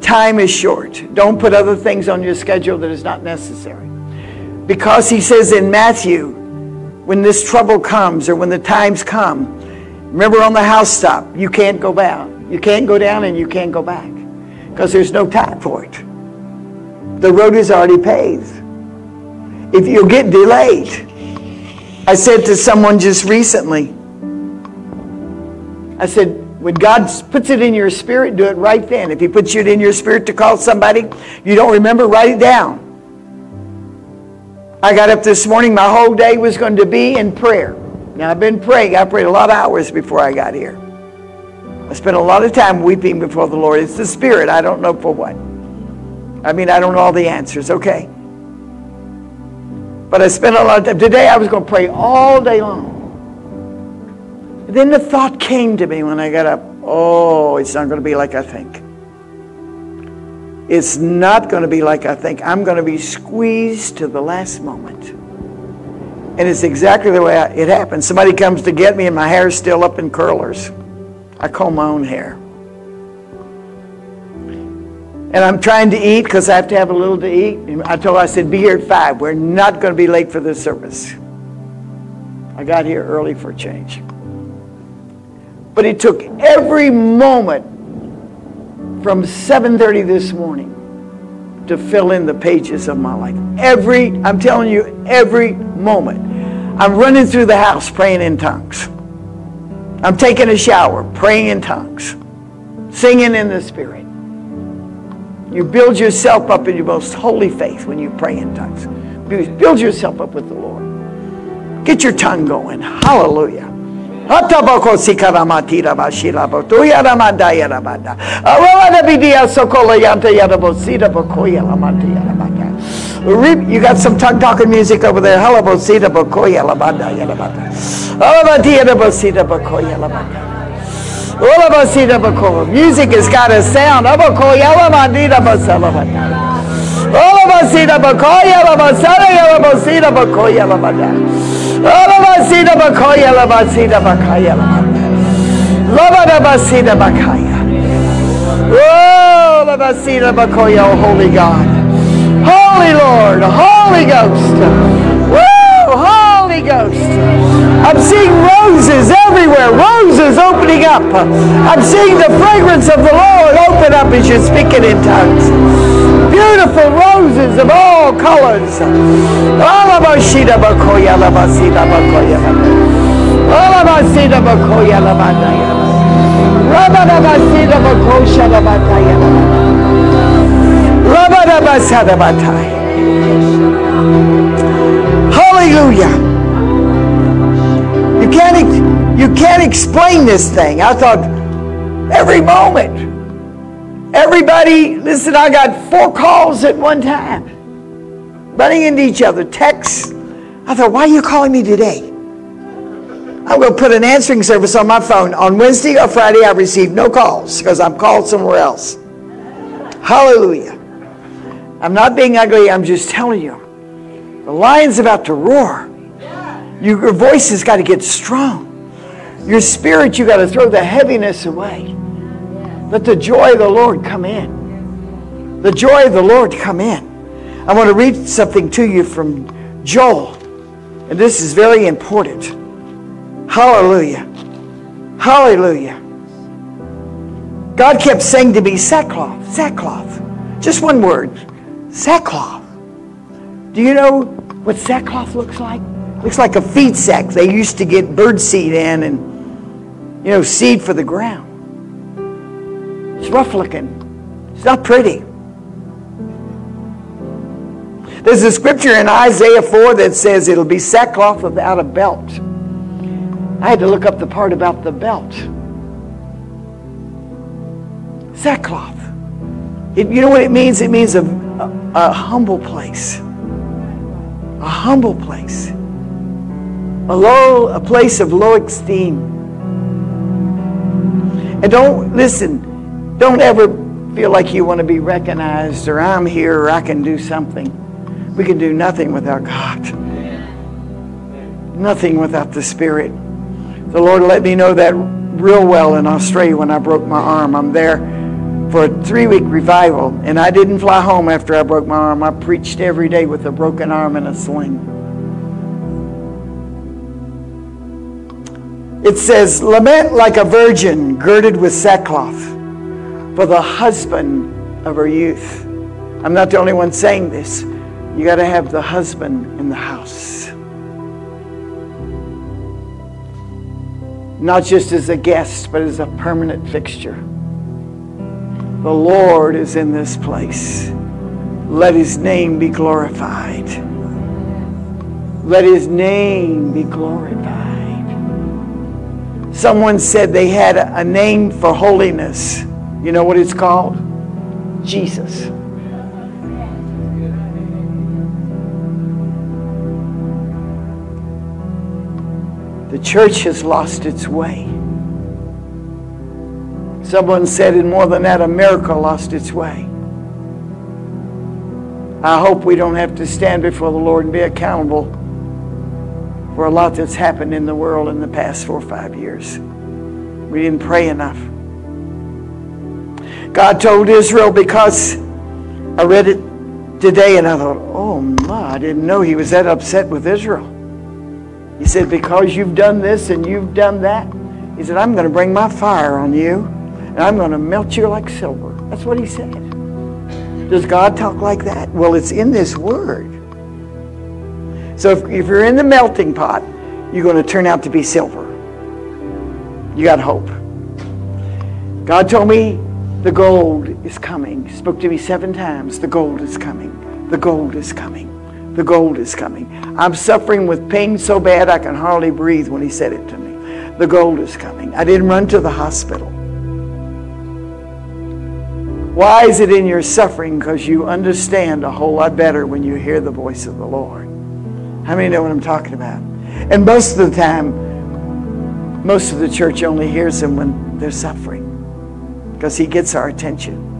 Time is short. Don't put other things on your schedule that is not necessary. Because he says in Matthew, when this trouble comes or when the times come, remember on the housetop, you can't go down. You can't go down and you can't go back because there's no time for it. The road is already paved. If you get delayed, I said to someone just recently, I said, when God puts it in your spirit, do it right then. If He puts it in your spirit to call somebody, you don't remember, write it down. I got up this morning, my whole day was going to be in prayer. Now, I've been praying. I prayed a lot of hours before I got here. I spent a lot of time weeping before the Lord. It's the Spirit. I don't know for what. I mean, I don't know all the answers. Okay. But I spent a lot of time. Today I was going to pray all day long. And then the thought came to me when I got up oh, it's not going to be like I think. It's not going to be like I think. I'm going to be squeezed to the last moment. And it's exactly the way I, it happened. Somebody comes to get me, and my hair's still up in curlers. I comb my own hair. And I'm trying to eat because I have to have a little to eat. And I told her, I said, be here at 5. We're not going to be late for the service. I got here early for a change. But it took every moment from 7.30 this morning to fill in the pages of my life. Every, I'm telling you, every moment. I'm running through the house praying in tongues. I'm taking a shower, praying in tongues, singing in the Spirit. You build yourself up in your most holy faith when you pray in tongues. Build yourself up with the Lord. Get your tongue going. Hallelujah. You got some tongue talking music over there. Music has got a sound. Oh, oh holy God. Holy Lord, Holy Ghost. Woo, Holy Ghost. I'm seeing roses everywhere, roses opening up. I'm seeing the fragrance of the Lord open up as you're speaking in tongues. Beautiful roses of all colors. Hallelujah. You can't, you can't explain this thing. I thought every moment. Everybody, listen, I got four calls at one time, running into each other, texts. I thought, why are you calling me today? I'm going to put an answering service on my phone. On Wednesday or Friday, I received no calls because I'm called somewhere else. Hallelujah. I'm not being ugly, I'm just telling you. The lion's about to roar. Your voice has got to get strong. Your spirit, you got to throw the heaviness away. Let the joy of the Lord come in. The joy of the Lord come in. I want to read something to you from Joel. And this is very important. Hallelujah. Hallelujah. God kept saying to me, sackcloth, sackcloth. Just one word, sackcloth. Do you know what sackcloth looks like? Looks like a feed sack they used to get bird seed in and, you know, seed for the ground. It's rough looking. It's not pretty. There's a scripture in Isaiah 4 that says it'll be sackcloth without a belt. I had to look up the part about the belt. Sackcloth. It, you know what it means? It means a, a, a humble place. A humble place. A low, a place of low esteem. And don't listen, don't ever feel like you want to be recognized or I'm here or I can do something. We can do nothing without God. Nothing without the Spirit. The Lord let me know that real well in Australia when I broke my arm. I'm there for a three week revival, and I didn't fly home after I broke my arm. I preached every day with a broken arm and a sling. It says, Lament like a virgin girded with sackcloth for the husband of her youth. I'm not the only one saying this. You got to have the husband in the house. Not just as a guest, but as a permanent fixture. The Lord is in this place. Let his name be glorified. Let his name be glorified. Someone said they had a name for holiness. You know what it's called? Jesus. The church has lost its way. Someone said, and more than that, America lost its way. I hope we don't have to stand before the Lord and be accountable for a lot that's happened in the world in the past four or five years. We didn't pray enough. God told Israel because I read it today and I thought, oh my, I didn't know he was that upset with Israel. He said, because you've done this and you've done that, he said, I'm going to bring my fire on you and I'm going to melt you like silver. That's what he said. Does God talk like that? Well, it's in this word. So if, if you're in the melting pot, you're going to turn out to be silver. You got hope. God told me the gold is coming. He spoke to me seven times. The gold is coming. The gold is coming. The gold is coming. I'm suffering with pain so bad I can hardly breathe when he said it to me. The gold is coming. I didn't run to the hospital. Why is it in your suffering? Because you understand a whole lot better when you hear the voice of the Lord. How many know what I'm talking about? And most of the time, most of the church only hears him when they're suffering because he gets our attention.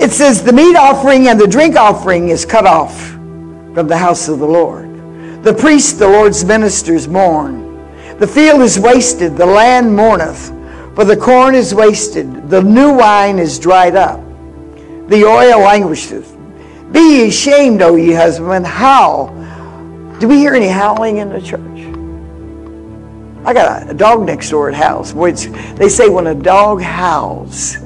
It says the meat offering and the drink offering is cut off from the house of the Lord. The priests, the Lord's ministers, mourn. The field is wasted, the land mourneth, for the corn is wasted, the new wine is dried up, the oil languisheth. Be ye ashamed, O ye husbandmen, howl. Do we hear any howling in the church? I got a, dog next door at house. Which they say when a dog howls,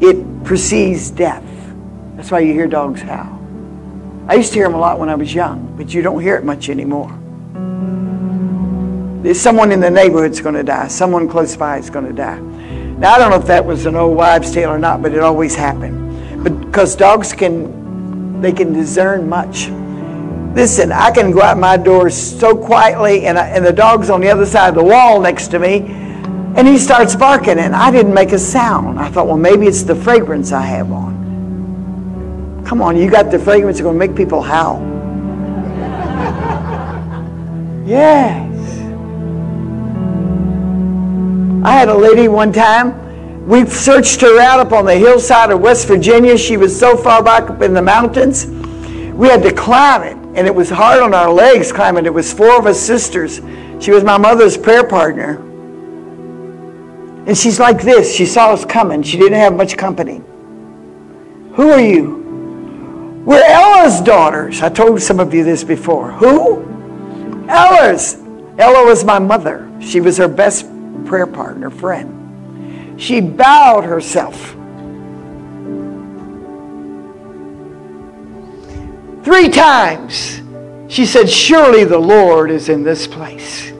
it precedes death. That's why you hear dogs howl. I used to hear them a lot when I was young, but you don't hear it much anymore. There's someone in the neighborhood's going to die. Someone close by is going to die. Now, I don't know if that was an old wives' tale or not, but it always happened. Because dogs can, they can discern much. Listen, I can go out my door so quietly, and, I, and the dog's on the other side of the wall next to me, and he starts barking, and I didn't make a sound. I thought, well, maybe it's the fragrance I have on. Come on, you got the fragrance that's going to make people howl. yes. I had a lady one time. We searched her out up on the hillside of West Virginia. She was so far back up in the mountains. We had to climb it and it was hard on our legs climbing. It was four of us sisters. She was my mother's prayer partner. And she's like this. She saw us coming. She didn't have much company. Who are you? We're Ella's daughters. I told some of you this before. Who? Ella's. Ella was my mother. She was her best prayer partner, friend. She bowed herself Three times she said, Surely the Lord is in this place.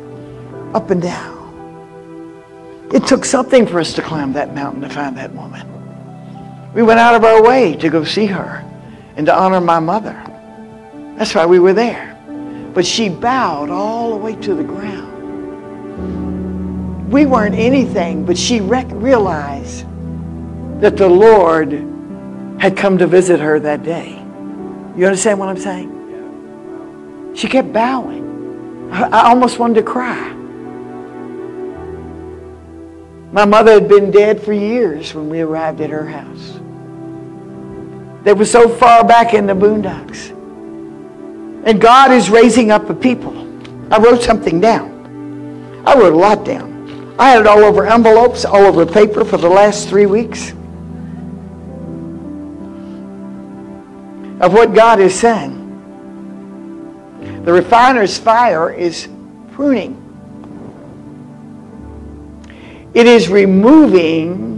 Up and down. It took something for us to climb that mountain to find that woman. We went out of our way to go see her and to honor my mother. That's why we were there. But she bowed all the way to the ground. We weren't anything, but she rec- realized that the Lord had come to visit her that day. You understand what I'm saying? She kept bowing. I almost wanted to cry. My mother had been dead for years when we arrived at her house. They were so far back in the boondocks. And God is raising up a people. I wrote something down. I wrote a lot down. I had it all over envelopes, all over paper for the last three weeks. of what God is saying. The refiner's fire is pruning. It is removing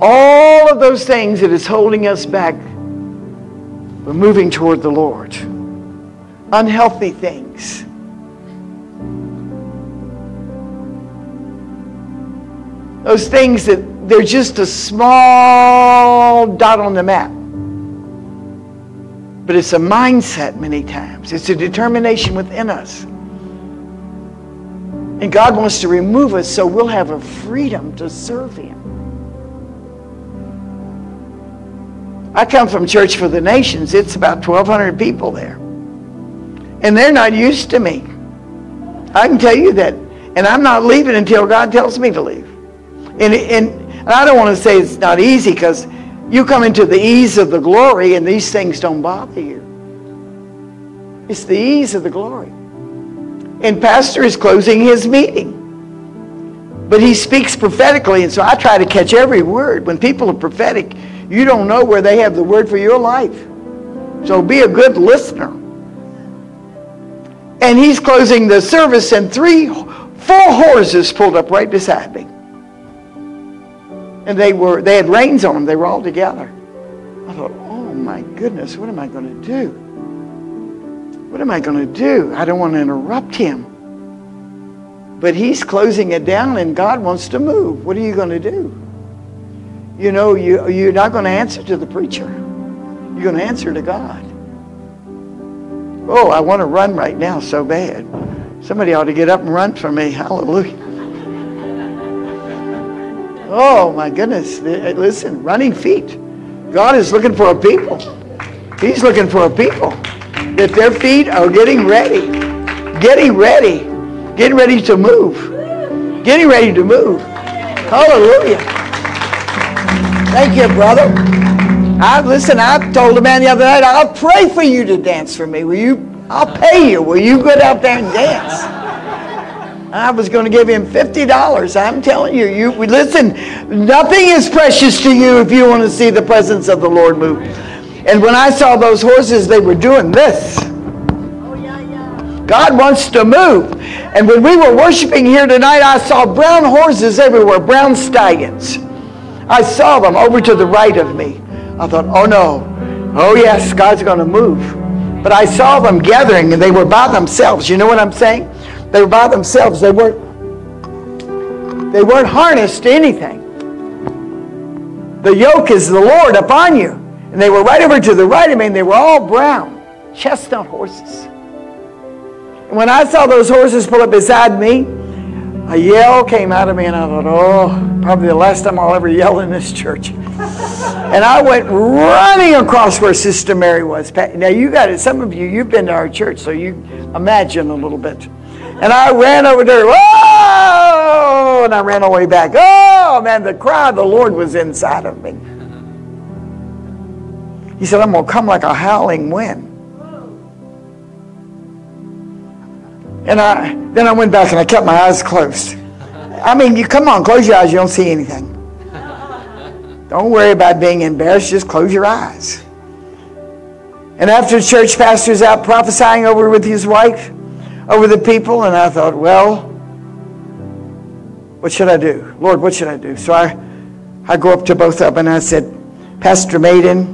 all of those things that is holding us back we're moving toward the Lord. Unhealthy things Those things that they're just a small dot on the map. But it's a mindset many times. It's a determination within us. And God wants to remove us so we'll have a freedom to serve Him. I come from Church for the Nations. It's about 1,200 people there. And they're not used to me. I can tell you that. And I'm not leaving until God tells me to leave. And, and, and I don't want to say it's not easy because you come into the ease of the glory and these things don't bother you. It's the ease of the glory. And Pastor is closing his meeting. But he speaks prophetically, and so I try to catch every word. When people are prophetic, you don't know where they have the word for your life. So be a good listener. And he's closing the service, and three, four horses pulled up right beside me. And they were they had reins on them. They were all together. I thought, oh my goodness, what am I going to do? What am I going to do? I don't want to interrupt him. But he's closing it down and God wants to move. What are you going to do? You know, you, you're not going to answer to the preacher. You're going to answer to God. Oh, I want to run right now so bad. Somebody ought to get up and run for me. Hallelujah. Oh my goodness. Eh, listen, running feet. God is looking for a people. He's looking for a people that their feet are getting ready. Getting ready. Getting ready to move. Getting ready to move. Hallelujah. Thank you, brother. I listen, I told a man the other night, I'll pray for you to dance for me. Will you? I'll pay you. Will you go out there and dance? I was going to give him $50. I'm telling you, you listen, nothing is precious to you if you want to see the presence of the Lord move. And when I saw those horses, they were doing this. God wants to move. And when we were worshiping here tonight, I saw brown horses everywhere, brown stallions. I saw them over to the right of me. I thought, oh no, Oh, yes, God's going to move. But I saw them gathering and they were by themselves. You know what I'm saying? They were by themselves. They weren't, they weren't harnessed to anything. The yoke is the Lord upon you. And they were right over to the right of me, and they were all brown, chestnut horses. And when I saw those horses pull up beside me, a yell came out of me, and I thought, oh, probably the last time I'll ever yell in this church. And I went running across where Sister Mary was. Now, you got it. Some of you, you've been to our church, so you imagine a little bit. And I ran over there, whoa! And I ran all the way back. Oh, man, the cry of the Lord was inside of me. He said, I'm to come like a howling wind. And I, then I went back and I kept my eyes closed. I mean, you come on, close your eyes, you don't see anything. Don't worry about being embarrassed, just close your eyes. And after church pastor's out prophesying over with his wife, over the people, and I thought, well, what should I do? Lord, what should I do? So I, I go up to both of them and I said, Pastor Maiden,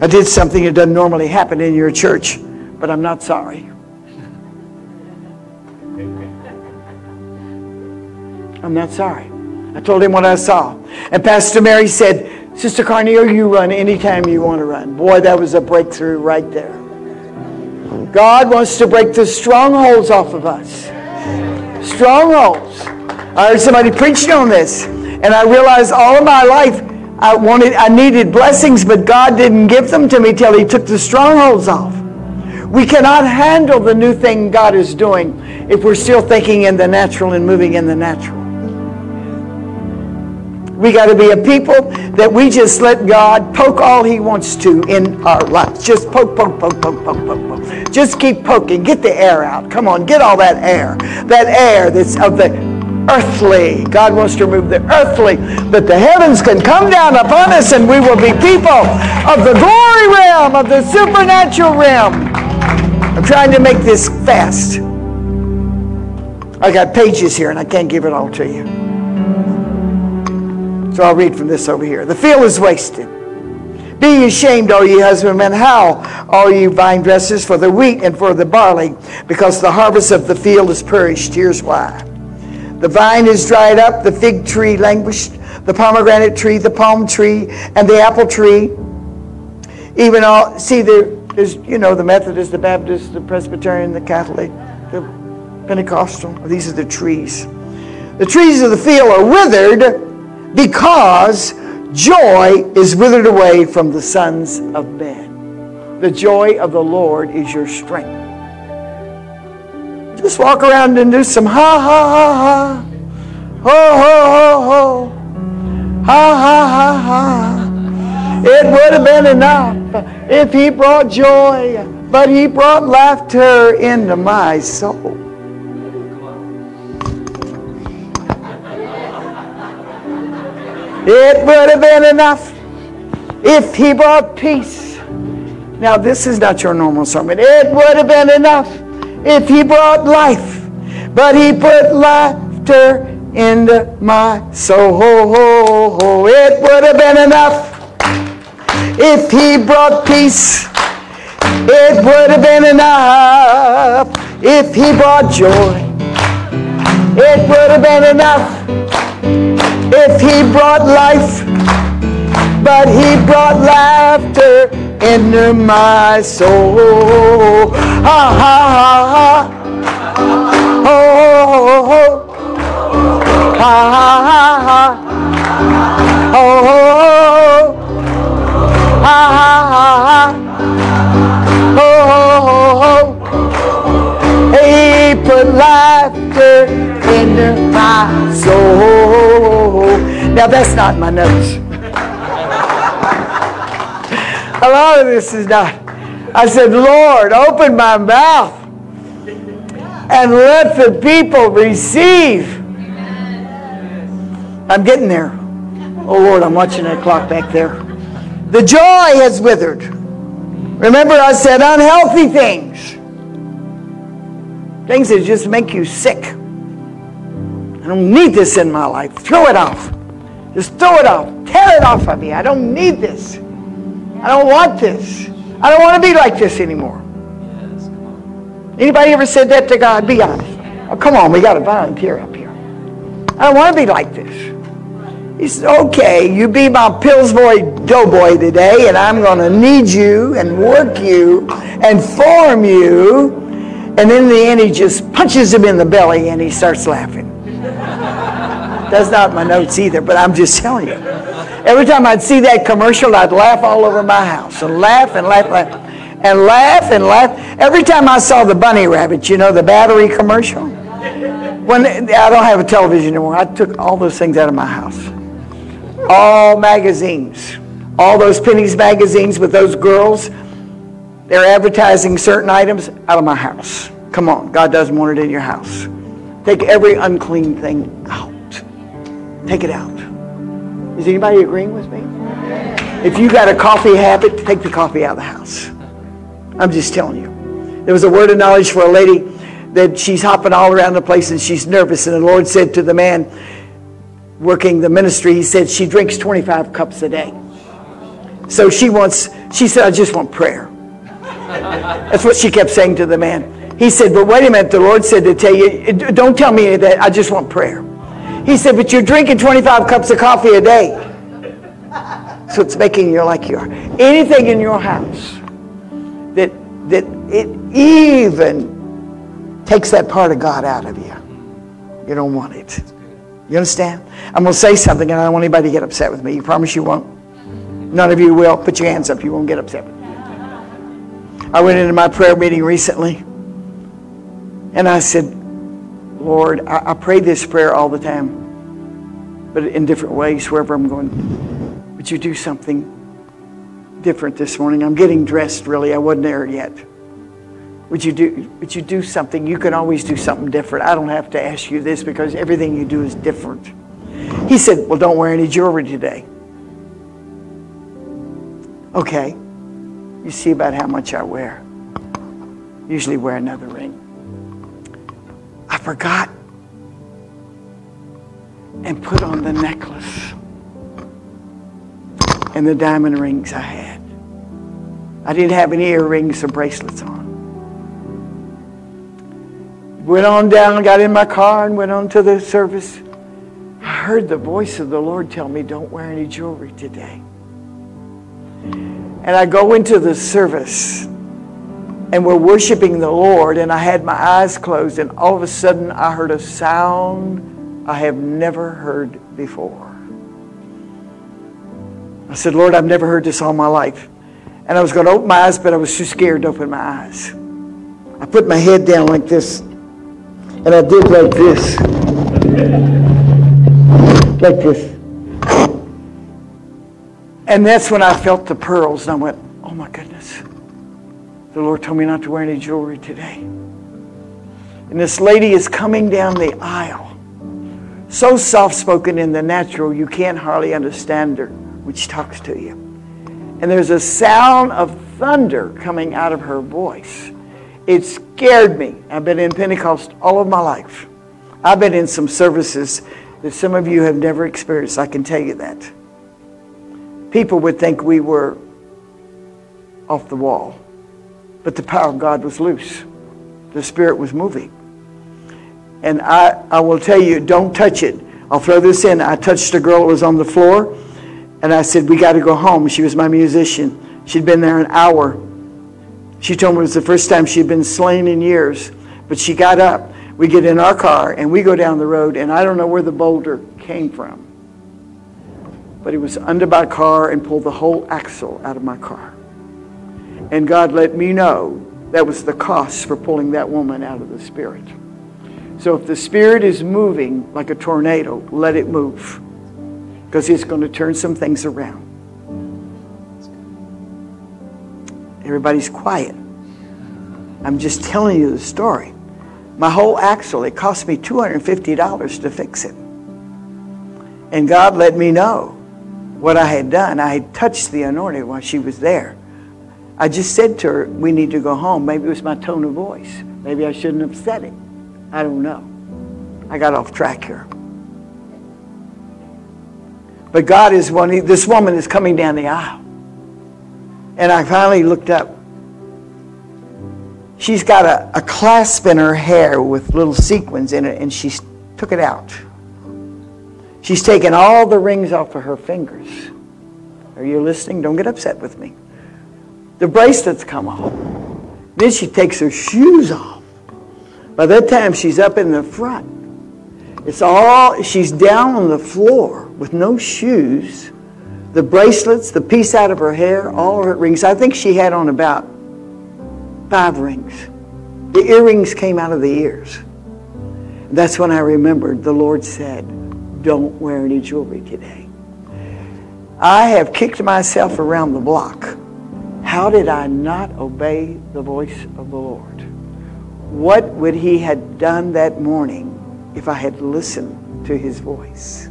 I did something that doesn't normally happen in your church, but I'm not sorry. I'm not sorry. I told him what I saw. And Pastor Mary said, Sister Carneal, you run anytime you want to run. Boy, that was a breakthrough right there. God wants to break the strongholds off of us. Strongholds. I heard somebody preaching on this, and I realized all of my life I wanted, I needed blessings, but God didn't give them to me till He took the strongholds off. We cannot handle the new thing God is doing if we're still thinking in the natural and moving in the natural. We got to be a people that we just let God poke all He wants to in our lives. Just poke, poke, poke, poke, poke, poke, poke. Just keep poking. Get the air out. Come on, get all that air. That air that's of the earthly. God wants to remove the earthly, that the heavens can come down upon us and we will be people of the glory realm, of the supernatural realm. I'm trying to make this fast. I got pages here and I can't give it all to you. So I'll read from this over here. The field is wasted. Be ashamed, all ye husbandmen, how, all ye vine dressers, for the wheat and for the barley, because the harvest of the field is perished. Here's why. The vine is dried up, the fig tree languished, the pomegranate tree, the palm tree, and the apple tree. Even all, see, there, there's, you know, the Methodist, the Baptist, the Presbyterian, the Catholic, the Pentecostal. These are the trees. The trees of the field are withered because joy is withered away from the sons of men. The joy of the Lord is your strength. Just walk around and do some ha ha ha ha. Ho ho ho ho. Ha ha ha ha. It would have been enough if he brought joy, but he brought laughter into my soul. It would have been enough if he brought peace. Now, this is not your normal sermon. It would have been enough if he brought life, but he put laughter into my soul. It would have been enough if he brought peace. It would have been enough if he brought joy. It would have been enough if he brought life, but he brought laughter into my soul. Ha ha ha ha. Oh, oh, oh. Ha ha ha ha. Oh, oh, oh. Ha ha ha ha. Oh, oh, oh. He put laughter into my soul. Now that's not my notes. A lot of this is not. I said, Lord, open my mouth and let the people receive. I'm getting there. Oh Lord, I'm watching that clock back there. The joy has withered. Remember, I said unhealthy things. Things that just make you sick. I don't need this in my life. Throw it off. Just throw it off. Tear it off of me. I don't need this. I don't want this. I don't want to be like this anymore. Anybody ever said that to God? Be honest. Oh, come on, we got a volunteer up here. I don't want to be like this. He said, okay, you be my Pillsbury doughboy today, and I'm going to need you and work you and form you. And in the end, he just punches him in the belly and he starts laughing. That's not my notes either, but I'm just telling you. Every time I'd see that commercial, I'd laugh all over my house and laugh and laugh, and laugh and laugh and laugh. Every time I saw the bunny rabbit, you know, the battery commercial. When I don't have a television anymore, I took all those things out of my house. All magazines, all those pennies magazines with those girls, they're advertising certain items out of my house. Come on, God doesn't want it in your house. Take every unclean thing out. Take it out. Is anybody agreeing with me? If you got a coffee habit, take the coffee out of the house. I'm just telling you. There was a word of knowledge for a lady that she's hopping all around the place and she's nervous. And the Lord said to the man working the ministry, He said, she drinks 25 cups a day. So she wants, she said, I just want prayer. That's what she kept saying to the man. He said, but wait a minute, the Lord said to tell you, don't tell me that, I just want prayer. He said, but you're drinking 25 cups of coffee a day. So it's making you like you are. Anything in your house that, that it even takes that part of God out of you. You don't want it. You understand? I'm going to say something and I don't want anybody to get upset with me. You promise you won't? None of you will. Put your hands up. You won't get upset. I went into my prayer meeting recently and I said, Lord, I, I pray this prayer all the time, but in different ways, wherever I'm going. Would you do something different this morning. I'm getting dressed really. I wasn't there yet. Would you do would you do something? You can always do something different. I don't have to ask you this because everything you do is different. He said, Well, don't wear any jewelry today. Okay. You see about how much I wear. Usually wear another ring. Forgot and put on the necklace and the diamond rings I had. I didn't have any earrings or bracelets on. Went on down, got in my car, and went on to the service. I heard the voice of the Lord tell me, Don't wear any jewelry today. And I go into the service, and we're worshiping the Lord, and I had my eyes closed, and all of a sudden I heard a sound I have never heard before. I said, Lord, I've never heard this all my life. And I was going to open my eyes, but I was too scared to open my eyes. I put my head down like this, and I did like this. Like this. And that's when I felt the pearls, and I went, oh my goodness. The Lord told me not to wear any jewelry today. And this lady is coming down the aisle, so soft spoken in the natural, you can't hardly understand her which talks to you. And there's a sound of thunder coming out of her voice. It scared me. I've been in Pentecost all of my life. I've been in some services that some of you have never experienced. I can tell you that. People would think we were off the wall, but the power of God was loose. The Spirit was moving. And I, I will tell you, don't touch it. I'll throw this in. I touched a girl who was on the floor and I said, We got to go home. She was my musician. She'd been there an hour. She told me it was the first time she'd been slain in years. But she got up. We get in our car and we go down the road, and I don't know where the boulder came from. But it was under my car and pulled the whole axle out of my car. And God let me know that was the cost for pulling that woman out of the Spirit. So if the Spirit is moving like a tornado, let it move because it's going to turn some things around. Everybody's quiet. I'm just telling you the story. My whole axle, it cost me $250 to fix it. And God let me know what I had done. I had touched the anointing while she was there. I just said to her, we need to go home. Maybe it was my tone of voice. Maybe I shouldn't have said it. I don't know. I got off track here. But God is one, this woman is coming down the aisle. And I finally looked up. She's got a, a clasp in her hair with little sequins in it, and she took it out. She's taken all the rings off of her fingers. Are you listening? Don't get upset with me. The bracelets come off. Then she takes her shoes off. By that time, she's up in the front. It's all, she's down on the floor with no shoes the bracelets, the piece out of her hair, all her rings. I think she had on about five rings. The earrings came out of the ears. That's when I remembered the Lord said, Don't wear any jewelry today. I have kicked myself around the block. How did I not obey the voice of the Lord? What would He have done that morning if I had listened to His voice?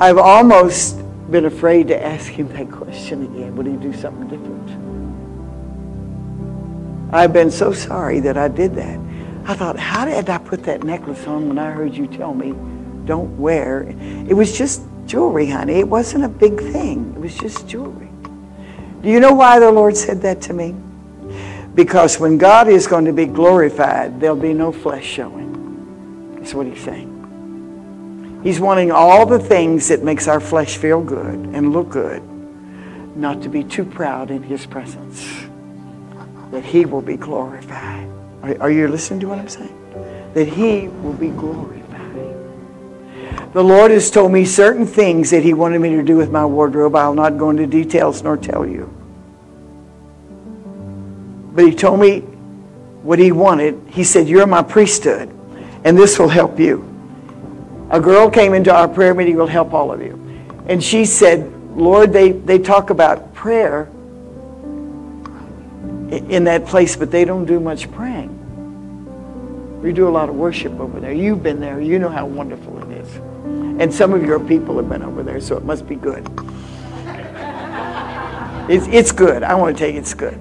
I've almost been afraid to ask him that question again. Would he do something different? I've been so sorry that I did that. I thought, how did I put that necklace on when I heard you tell me don't wear? It was just jewelry, honey. It wasn't a big thing. It was just jewelry. Do you know why the Lord said that to me? Because when God is going to be glorified, there'll be no flesh showing. That's what he's saying. He's wanting all the things that makes our flesh feel good and look good, not to be too proud in his presence, that he will be glorified. Are, are you listening to what I'm saying? That he will be glorified. The Lord has told me certain things that he wanted me to do with my wardrobe. I'll not go into details nor tell you. But he told me what he wanted. He said, You're my priesthood, and this will help you a girl came into our prayer meeting will help all of you. And she said, Lord, they, they talk about prayer in that place, but they don't do much praying. We do a lot of worship over there. You've been there. You know how wonderful it is. And some of your people have been over there, so it must be good. It's, it's good. I want to you it's good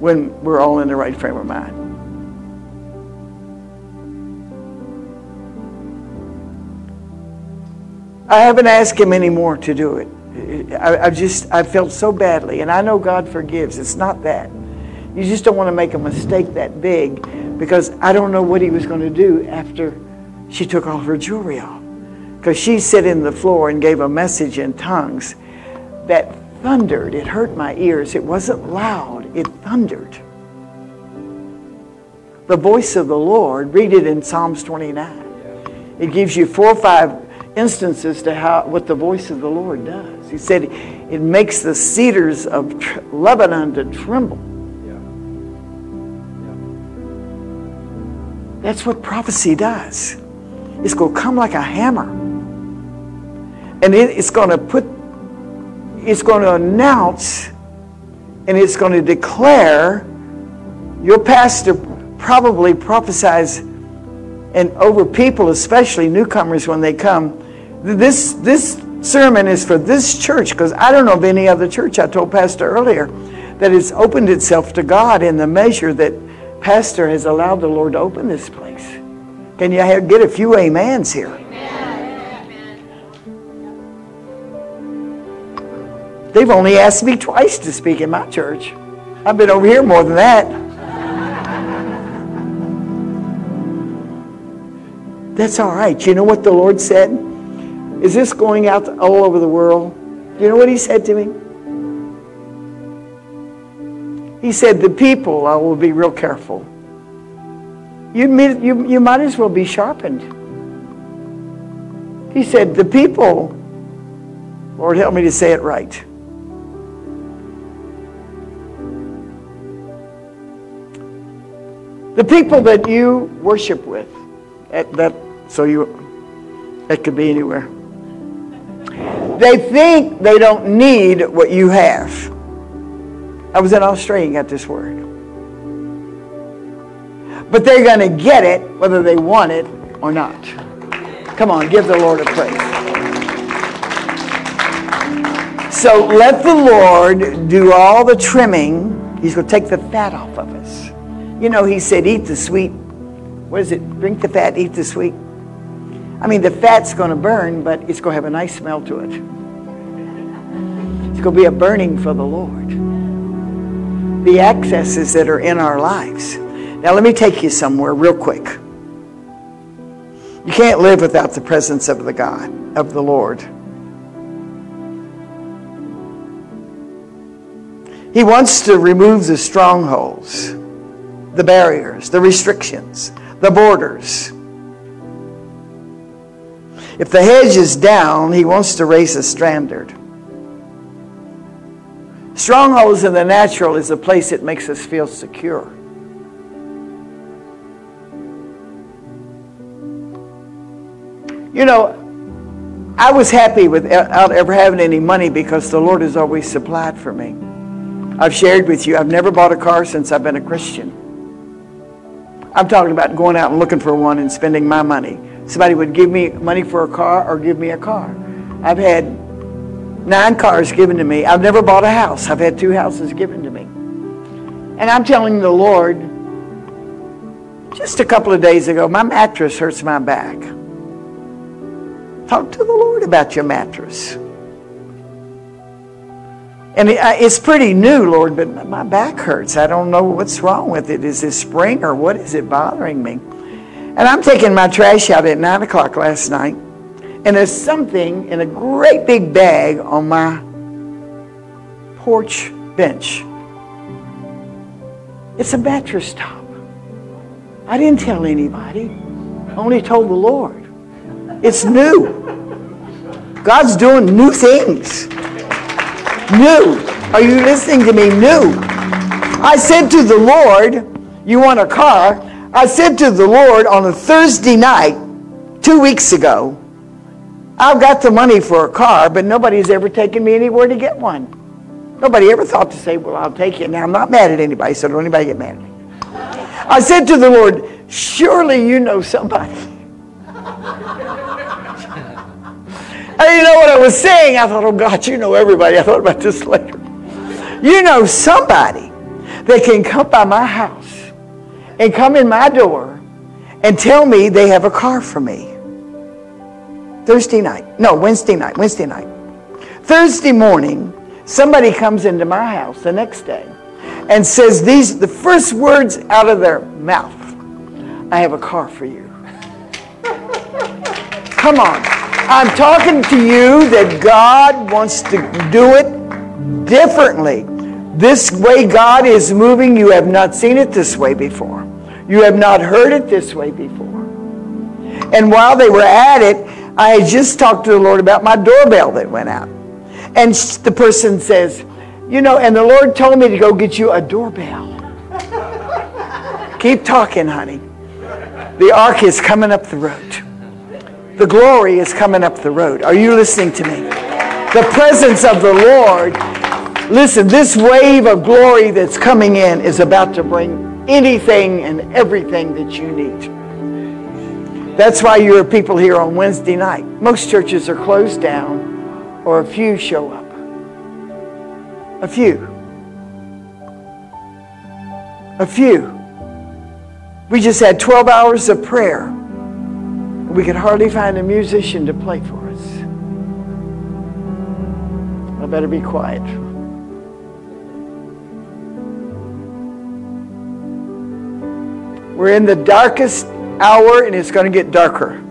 when we're all in the right frame of mind. I haven't asked him anymore to do it. I, I just, I felt so badly. And I know God forgives. It's not that. You just don't want to make a mistake that big because I don't know what he was going to do after she took all her jewelry off. Because she sat in the floor and gave a message in tongues that thundered. It hurt my ears. It wasn't loud, it thundered. The voice of the Lord, read it in Psalms 29. It gives you four or five instances to how what the voice of the Lord does. He said it makes the cedars of Lebanon to tremble. That's what prophecy does. It's going to come like a hammer. And it, it's going to put, it's going to announce and it's going to declare. Your pastor probably prophesies and over people, especially newcomers when they come, this, this sermon is for this church because I don't know of any other church. I told Pastor earlier that it's opened itself to God in the measure that Pastor has allowed the Lord to open this place. Can you get a few amens here? They've only asked me twice to speak in my church. I've been over here more than that. That's all right. You know what the Lord said? Is this going out all over the world? You know what he said to me? He said, The people, I will be real careful. You, you, you might as well be sharpened. He said, The people, Lord, help me to say it right. The people that you worship with, that, that so you, that could be anywhere. They think they don't need what you have. I was in Australia and got this word. But they're going to get it whether they want it or not. Come on, give the Lord a praise. So let the Lord do all the trimming. He's going to take the fat off of us. You know, he said, eat the sweet. What is it? Drink the fat, eat the sweet. I mean, the fat's going to burn, but it's going to have a nice smell to it. It's going to be a burning for the Lord. the accesses that are in our lives. Now, let me take you somewhere real quick. You can't live without the presence of the God, of the Lord. He wants to remove the strongholds, the barriers, the restrictions, the borders. If the hedge is down, he wants to raise a standard. Strongholds in the natural is a place that makes us feel secure. You know, I was happy without ever having any money because the Lord has always supplied for me. I've shared with you, I've never bought a car since I've been a Christian. I'm talking about going out and looking for one and spending my money. Somebody would give me money for a car or give me a car. I've had nine cars given to me. I've never bought a house. I've had two houses given to me. And I'm telling the Lord, just a couple of days ago, my mattress hurts my back. Talk to the Lord about your mattress. And it's pretty new, Lord, but my back hurts. I don't know what's wrong with it. Is it spring or what is it bothering me? And I'm taking my trash out at 9 o'clock last night, and there's something in a great big bag on my porch bench. It's a mattress top. I didn't tell anybody, I only told the Lord. It's new. God's doing new things. New. Are you listening to me? New. I said to the Lord, You want a car? I said to the Lord on a Thursday night, two weeks ago, I've got the money for a car, but nobody's ever taken me anywhere to get one. Nobody ever thought to say, Well, I'll take it. Now, I'm not mad at anybody, so don't anybody get mad at me. I said to the Lord, Surely you know somebody. I didn't know what I was saying. I thought, oh God, you know everybody. I thought about this later. You know somebody that can come by my house and come in my door and tell me they have a car for me. Thursday night. No, Wednesday night. Wednesday night. Thursday morning, somebody comes into my house the next day and says these the first words out of their mouth. I have a car for you. Come on. I'm talking to you that God wants to do it differently. This way God is moving, you have not seen it this way before. You have not heard it this way before. And while they were at it, I had just talked to the Lord about my doorbell that went out. And the person says, You know, and the Lord told me to go get you a doorbell. Keep talking, honey. The ark is coming up the road. The glory is coming up the road. Are you listening to me? The presence of the Lord. Listen, this wave of glory that's coming in is about to bring anything and everything that you need. That's why you're people here on Wednesday night. Most churches are closed down or a few show up. A few. A few. We just had 12 hours of prayer. We could hardly find a musician to play for us. I better be quiet. We're in the darkest hour and it's going to get darker.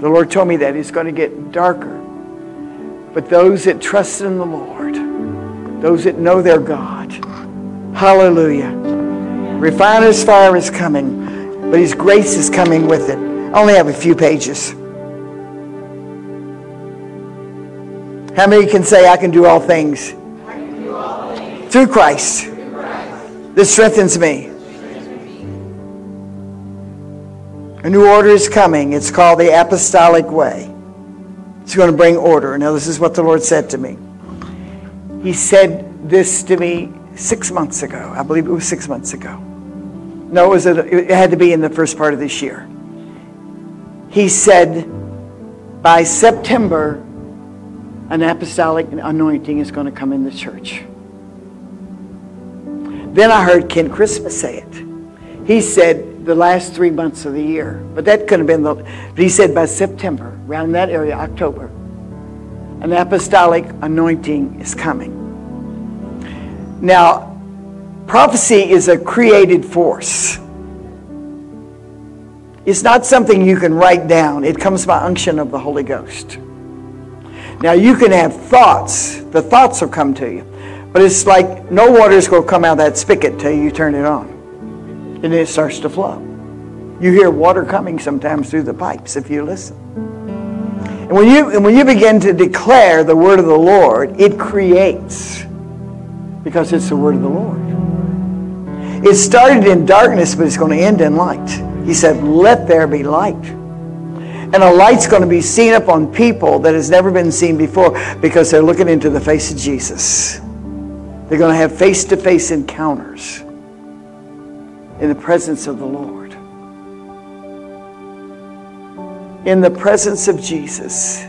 The Lord told me that. It's going to get darker. But those that trust in the Lord, those that know their God, hallelujah. Refiner's fire is coming, but His grace is coming with it. I only have a few pages. How many can say, I can do all things. Through, Christ. that strengthens me?
strengthens me.
A new order is coming. It's called the apostolic way. It's going to bring order. Now, this is what the Lord said to me. He said this to me six months ago. I believe it was six months ago. No, it, was a, it had to be in the first part of this year he said, by September, an apostolic anointing is going to come in the church. Then I heard Ken Christmas say it. He said the last three months of the year, but that could have been the. he said by September, around that area, October, an apostolic anointing is coming. Now, Prophecy is a created force. It's not something you can write down. It comes by unction of the Holy Ghost. Now you can have thoughts. The thoughts will come to you. But it's like no water's going to come out of that spigot till you turn it on. And then it starts to flow. You hear water coming sometimes through the pipes if you listen. And when you, and when you begin to declare the word of the Lord, it creates because it's the word of the Lord. It started in darkness, but it's going to end in light. He said, Let there be light. And a light's going to be seen upon people that has never been seen before because they're looking into the face of Jesus. They're going to have face to face encounters in the presence of the Lord. In the presence of Jesus,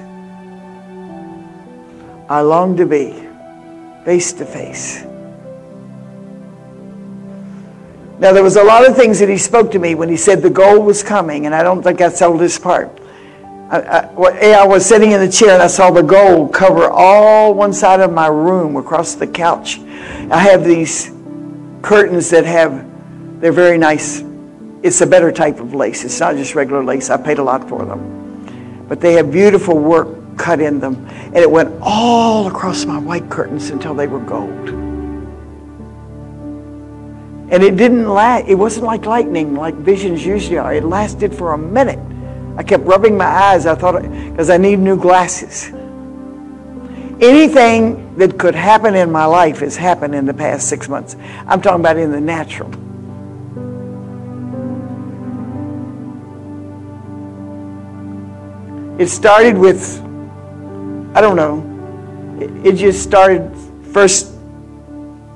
I long to be face to face. Now, there was a lot of things that he spoke to me when he said the gold was coming, and I don't think I told this part. I, I, I, was sitting in the chair and I saw the gold cover all one side of my room across the couch. I have these curtains that have, they're very nice. It's a better type of lace. It's not just regular lace. I paid a lot for them. But they have beautiful work cut in them. And it went all across my white curtains until they were gold. And it didn't last, it wasn't like lightning, like visions usually are. It lasted for a minute. I kept rubbing my eyes. I thought, because I need new glasses. Anything that could happen in my life has happened in the past six months. I'm talking about in the natural. It started with, I don't know, it, just started first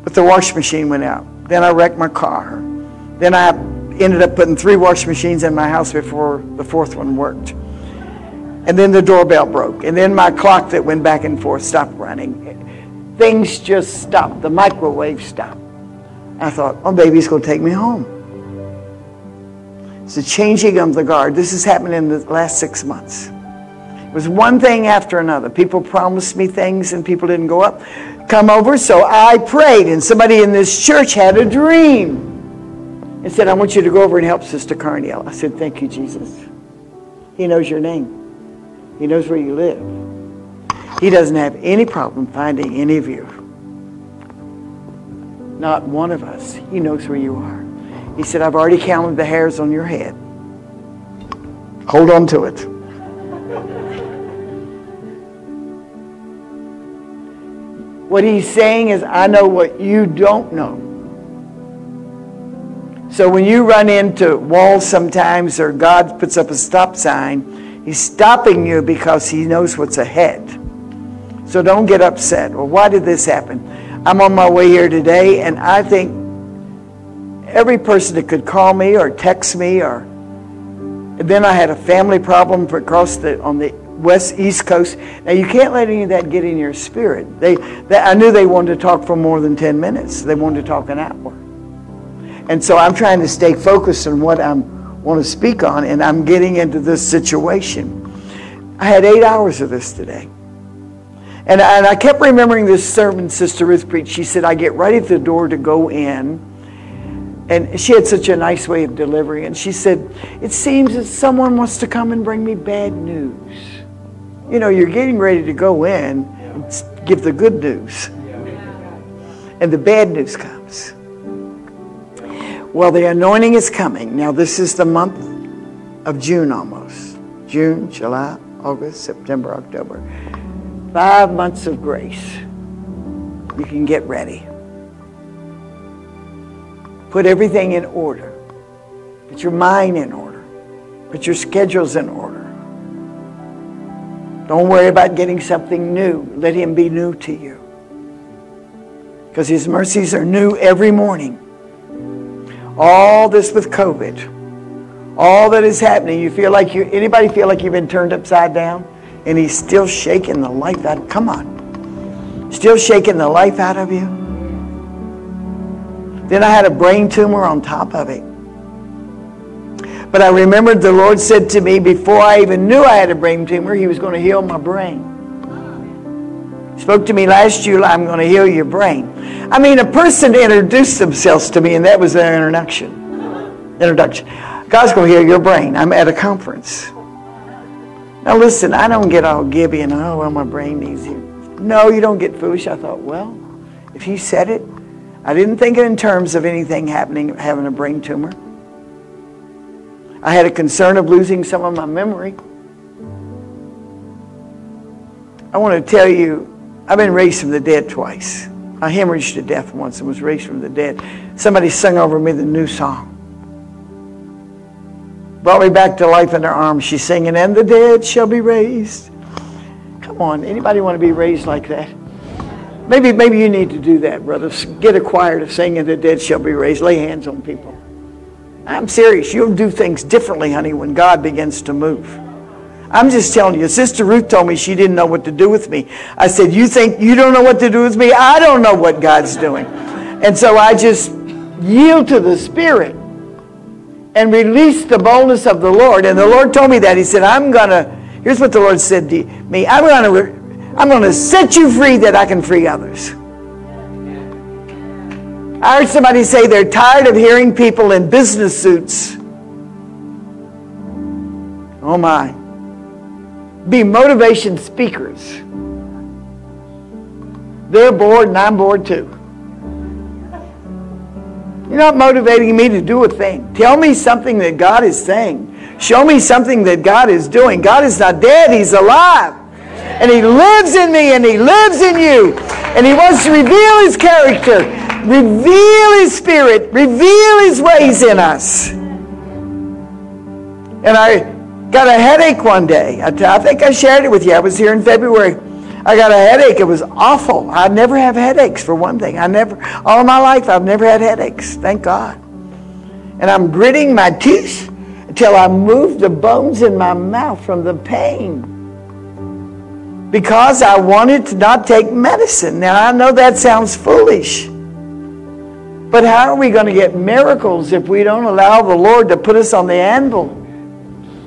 with the wash machine went out. Then I wrecked my car. Then I ended up putting three washing machines in my house before the fourth one worked. And then the doorbell broke. And then my clock that went back and forth stopped running. Things just stopped. The microwave stopped. I thought, oh, baby's going to take me home. It's the changing of the guard. This has happened in the last six months. It was one thing after another. People promised me things and people didn't go up. Come over, so I prayed, and somebody in this church had a dream and said, I want you to go over and help Sister Carneal. I said, Thank you, Jesus. He knows your name, He knows where you live. He doesn't have any problem finding any of you. Not one of us. He knows where you are. He said, I've already counted the hairs on your head. Hold on to it. What he's saying is, I know what you don't know. So when you run into walls sometimes or God puts up a stop sign, he's stopping you because he knows what's ahead. So don't get upset. Well, why did this happen? I'm on my way here today and I think every person that could call me or text me or then I had a family problem across the on the west east coast. Now you can't let any of that get in your spirit. They, they I knew they wanted to talk for more than 10 minutes. They wanted to talk an hour. And so I'm trying to stay focused on what I want to speak on, and I'm getting into this situation. I had eight hours of this today. And and I kept remembering this sermon Sister Ruth preached. She said, I get right at the door to go in. And she had such a nice way of delivering. And she said, It seems that someone wants to come and bring me bad news. You know, you're getting ready to go in and give the good news. And the bad news comes. Well, the anointing is coming. Now, this is the month of June almost. June, July, August, September, October. Five months of grace. You can get ready. Put everything in order. Put your mind in order. Put your schedules in order. Don't worry about getting something new. Let Him be new to you. Because His mercies are new every morning. All this with COVID, all that is happening, you feel like you, anybody feel like you've been turned upside down? And he's still shaking the life out. Come on. Still shaking the life out of you. Then I had a brain tumor on top of it. But I remembered the Lord said to me before I even knew I had a brain tumor, He was going to heal my brain. He spoke to me last July, I'm going to heal your brain. I mean, a person introduced themselves to me, and that was their introduction. Introduction. God's going to heal your brain. I'm at a conference. Now, listen, I don't get all gibby and, oh, well, my brain needs you. No, you don't get foolish. I thought, well, if he said it, I didn't think it in terms of anything happening, having a brain tumor. I had a concern of losing some of my memory. I want to tell you, I've been raised from the dead twice. I hemorrhaged to death once and was raised from the dead. Somebody sung over me the new song. Brought me back to life in her arms. She's singing, and the dead shall be raised. Come on, anybody want to be raised like that? Maybe, maybe you need to do that, brother. Get a choir to sing, and the dead shall be raised. Lay hands on people. I'm serious. You'll do things differently, honey, when God begins to move. I'm just telling you. Sister Ruth told me she didn't know what to do with me. I said, You think you don't know what to do with me? I don't know what God's doing. And so I just yield to the Spirit and release the boldness of the Lord. And the Lord told me that. He said, I'm going to, here's what the Lord said to me I'm going to. I'm going to set you free that I can free others. I heard somebody say they're tired of hearing people in business suits. Oh my be motivation speakers. They're bored and I'm bored too. You're not motivating me to do a thing. Tell me something that God is saying. Show me something that God is doing. God is not dead, He's alive. And He lives in me and He lives in you. And He wants to reveal His character, reveal His spirit, reveal His ways in us. And I Got a headache one day. I, think I shared it with you. I was here in February. I got a headache. It was awful. I never have headaches for one thing. I never, all my life, I've never had headaches. Thank God. And I'm gritting my teeth until I move the bones in my mouth from the pain. Because I wanted to not take medicine. Now I know that sounds foolish. But how are we going to get miracles if we don't allow the Lord to put us on the anvil?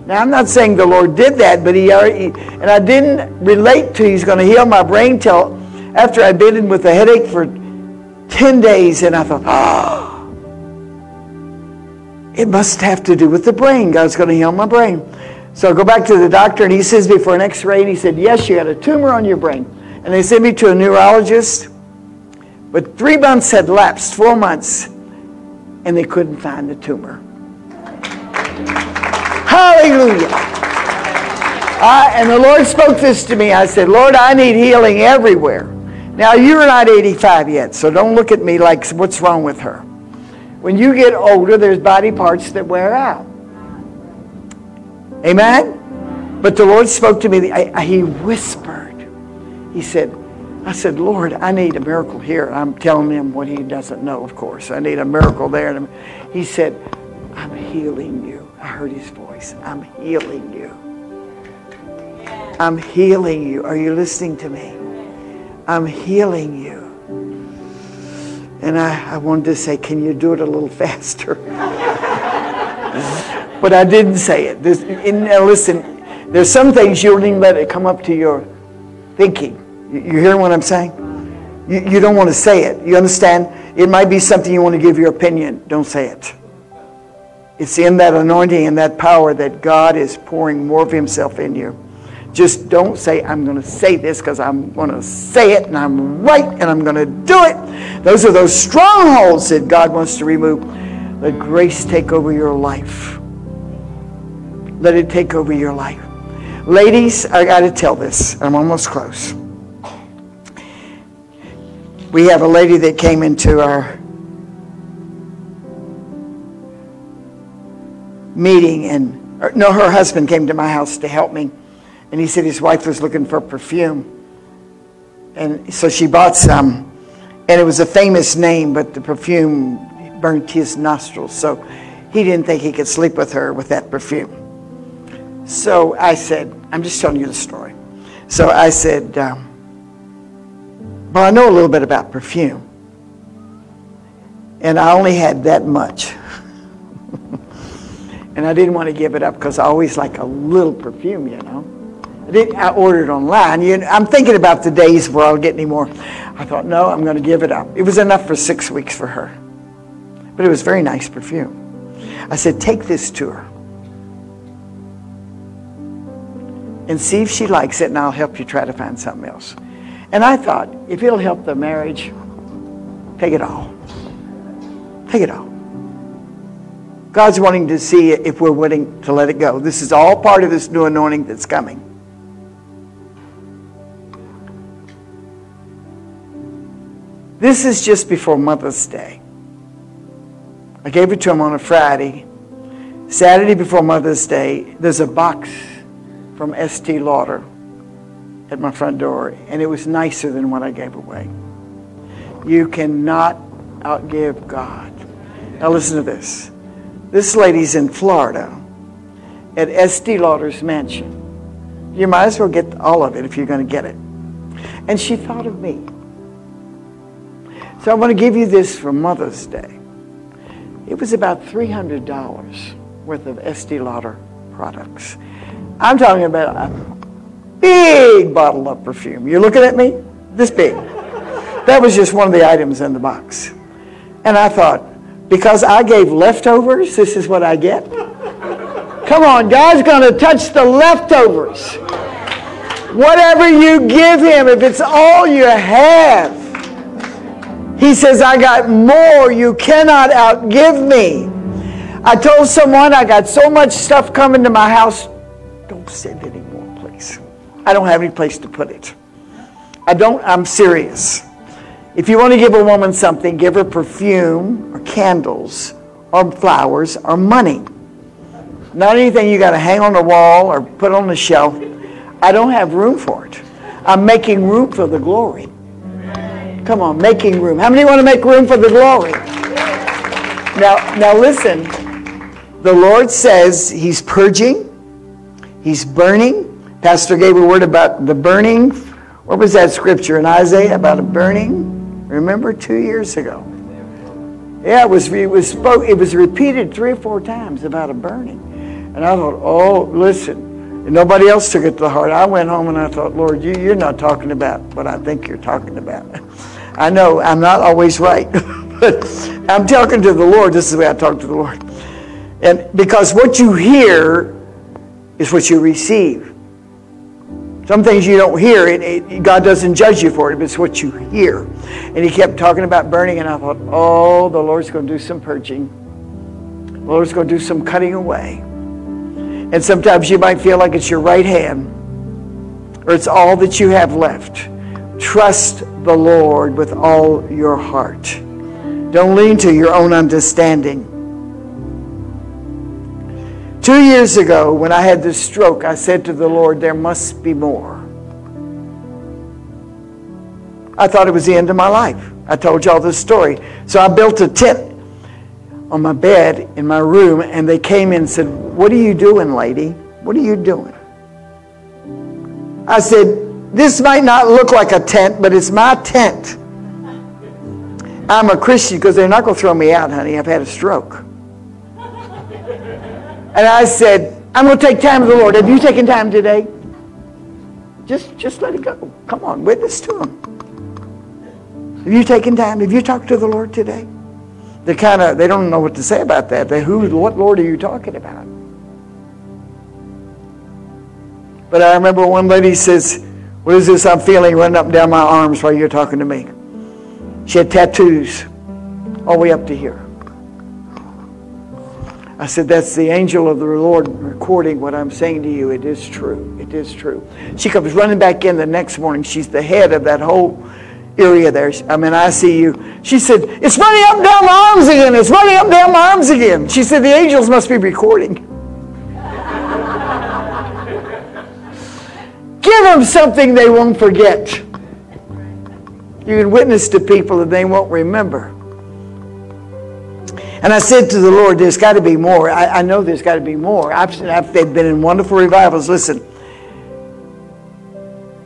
Now, I'm not saying the Lord did that, but he, already, and I didn't relate to he's going to heal my brain till after I'd been in with a headache for 10 days, and I thought, oh, it must have to do with the brain. God's going to heal my brain. So I go back to the doctor, and he says before an x-ray, and he said, yes, you had a tumor on your brain. And they sent me to a neurologist, but three months had lapsed, four months, and they couldn't find the tumor. Hallelujah. I, and the Lord spoke this to me. I said, Lord, I need healing everywhere. Now, you're not 85 yet, so don't look at me like, what's wrong with her? When you get older, there's body parts that wear out. Amen? But the Lord spoke to me. I, I, he whispered. He said, I said, Lord, I need a miracle here. I'm telling him what he doesn't know, of course. I need a miracle there. And He said, I'm healing you. I heard his voice. I'm healing you. I'm healing you. Are you listening to me? I'm healing you. And I, I wanted to say, can you do it a little faster? but I didn't say it. There's, listen, there's some things you don't even let it come up to your thinking. You, hear what I'm saying? You, you don't want to say it. You understand? It might be something you want to give your opinion. Don't say it. It's in that anointing and that power that God is pouring more of Himself in you. Just don't say, I'm going to say this because I'm going to say it and I'm right and I'm going to do it. Those are those strongholds that God wants to remove. Let grace take over your life. Let it take over your life. Ladies, I got to tell this. I'm almost close. We have a lady that came into our meeting and or, no her husband came to my house to help me. And he said his wife was looking for perfume. And so she bought some. And it was a famous name but the perfume burnt his nostrils. So he didn't think he could sleep with her with that perfume. So i said i'm just telling you the story. So i said um, well i know a little bit about perfume and i only had that much And I didn't want to give it up because I always like a little perfume, you know. I, didn't, I ordered online. You know, I'm thinking about the days where I'll get any more. I thought, no, I'm going to give it up. It was enough for six weeks for her. But it was very nice perfume. I said, take this to her. And see if she likes it, and I'll help you try to find something else. And I thought, if it'll help the marriage, take it all. Take it all. God's wanting to see if we're willing to let it go. This is all part of this new anointing that's coming. This is just before Mother's Day. I gave it to him on a Friday. Saturday before Mother's Day, there's a box from Estee Lauder at my front door, and it was nicer than what I gave away. You cannot outgive God. Now listen to this. This lady's in Florida at Estee Lauder's mansion. You might as well get all of it if you're going to get it. And she thought of me. So I want to give you this for Mother's Day. It was about $300 worth of Estee Lauder products. I'm talking about big bottle of perfume. You're looking at me? This big. That was just one of the items in the box. And I thought, because I gave leftovers, this is what I get? Come on, God's going to touch the leftovers. Whatever you give Him, if it's all you have, He says, I got more. You cannot outgive me. I told someone I got so much stuff coming to my house. Don't send any. I don't have any place to put it. I don't, I'm serious. If you want to give a woman something, give her perfume or candles or flowers or money. Not anything you got to hang on the wall or put on the shelf. I don't have room for it. I'm making room for the glory. Come on, making room. How many want to make room for the glory? Now, now listen. The Lord says He's purging, He's burning. Pastor gave a word about the burning. What was that scripture in Isaiah about a burning? Remember two years ago? Yeah, it was it was spoke. It was repeated three or four times about a burning, and I thought, oh, listen. And nobody else took it to the heart. I went home and I thought, Lord, you, you're not talking about what I think you're talking about. I know I'm not always right, but I'm talking to the Lord. This is the way I talk to the Lord. And because what you hear is what you receive. Some things you don't hear, it, it, God doesn't judge you for it, but it's what you hear. And he kept talking about burning, and I thought, oh, the Lord's going to do some purging. The Lord's going to do some cutting away. And sometimes you might feel like it's your right hand, or it's all that you have left. Trust the Lord with all your heart. Don't lean to your own understanding. Two years ago, when I had this stroke, I said to the Lord, There must be more. I thought it was the end of my life. I told y'all this story. So I built a tent on my bed in my room, and they came in and said, What are you doing, lady? What are you doing? I said, This might not look like a tent, but it's my tent. I'm a Christian because they're not going to throw me out, honey. I've had a stroke. And I said, I'm going to take time with the Lord. Have you taken time today? Just, just let it go. Come on, witness to Him. Have you taken time? Have you talked to the Lord today? They kind of, they don't know what to say about that. They, who, what Lord are you talking about? But I remember one lady says, what is this I'm feeling running up and down my arms while you're talking to me? She had tattoos all the way up to here. I said, That's the angel of the Lord recording what I'm saying to you. It is true. It is true. She comes running back in the next morning. She's the head of that whole area there. I mean, I see you. She said, It's running up and down my arms again. It's running up and down my arms again. She said, The angels must be recording. Give them something they won't forget. You can witness to people that they won't remember. And I said to the Lord, there's got to be more. I, I know there's got to be more. I've, I've, they've been in wonderful revivals. Listen,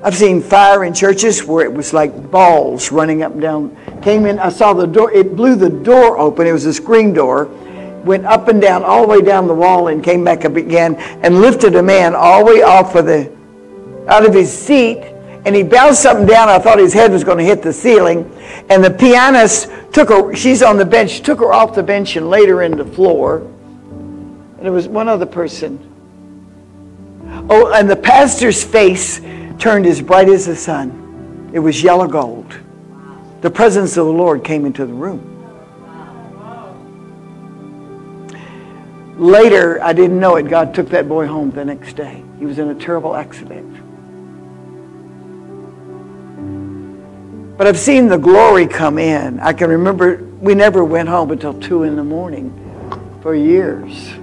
I've seen fire in churches where it was like balls running up and down. Came in, I saw the door, it blew the door open. It was a screen door. Went up and down, all the way down the wall, and came back up again and lifted a man all the way off of the out of his seat and he bounced something down. I thought his head was going to hit the ceiling. And the pianist took her, she's on the bench, took her off the bench and laid her in the floor. And there was one other person. Oh, and the pastor's face turned as bright as the sun. It was yellow gold. The presence of the Lord came into the room. Later, I didn't know it. God took that boy home the next day. He was in a terrible accident. But I've seen the glory come in. I can remember we never went home until 2 in the morning for years.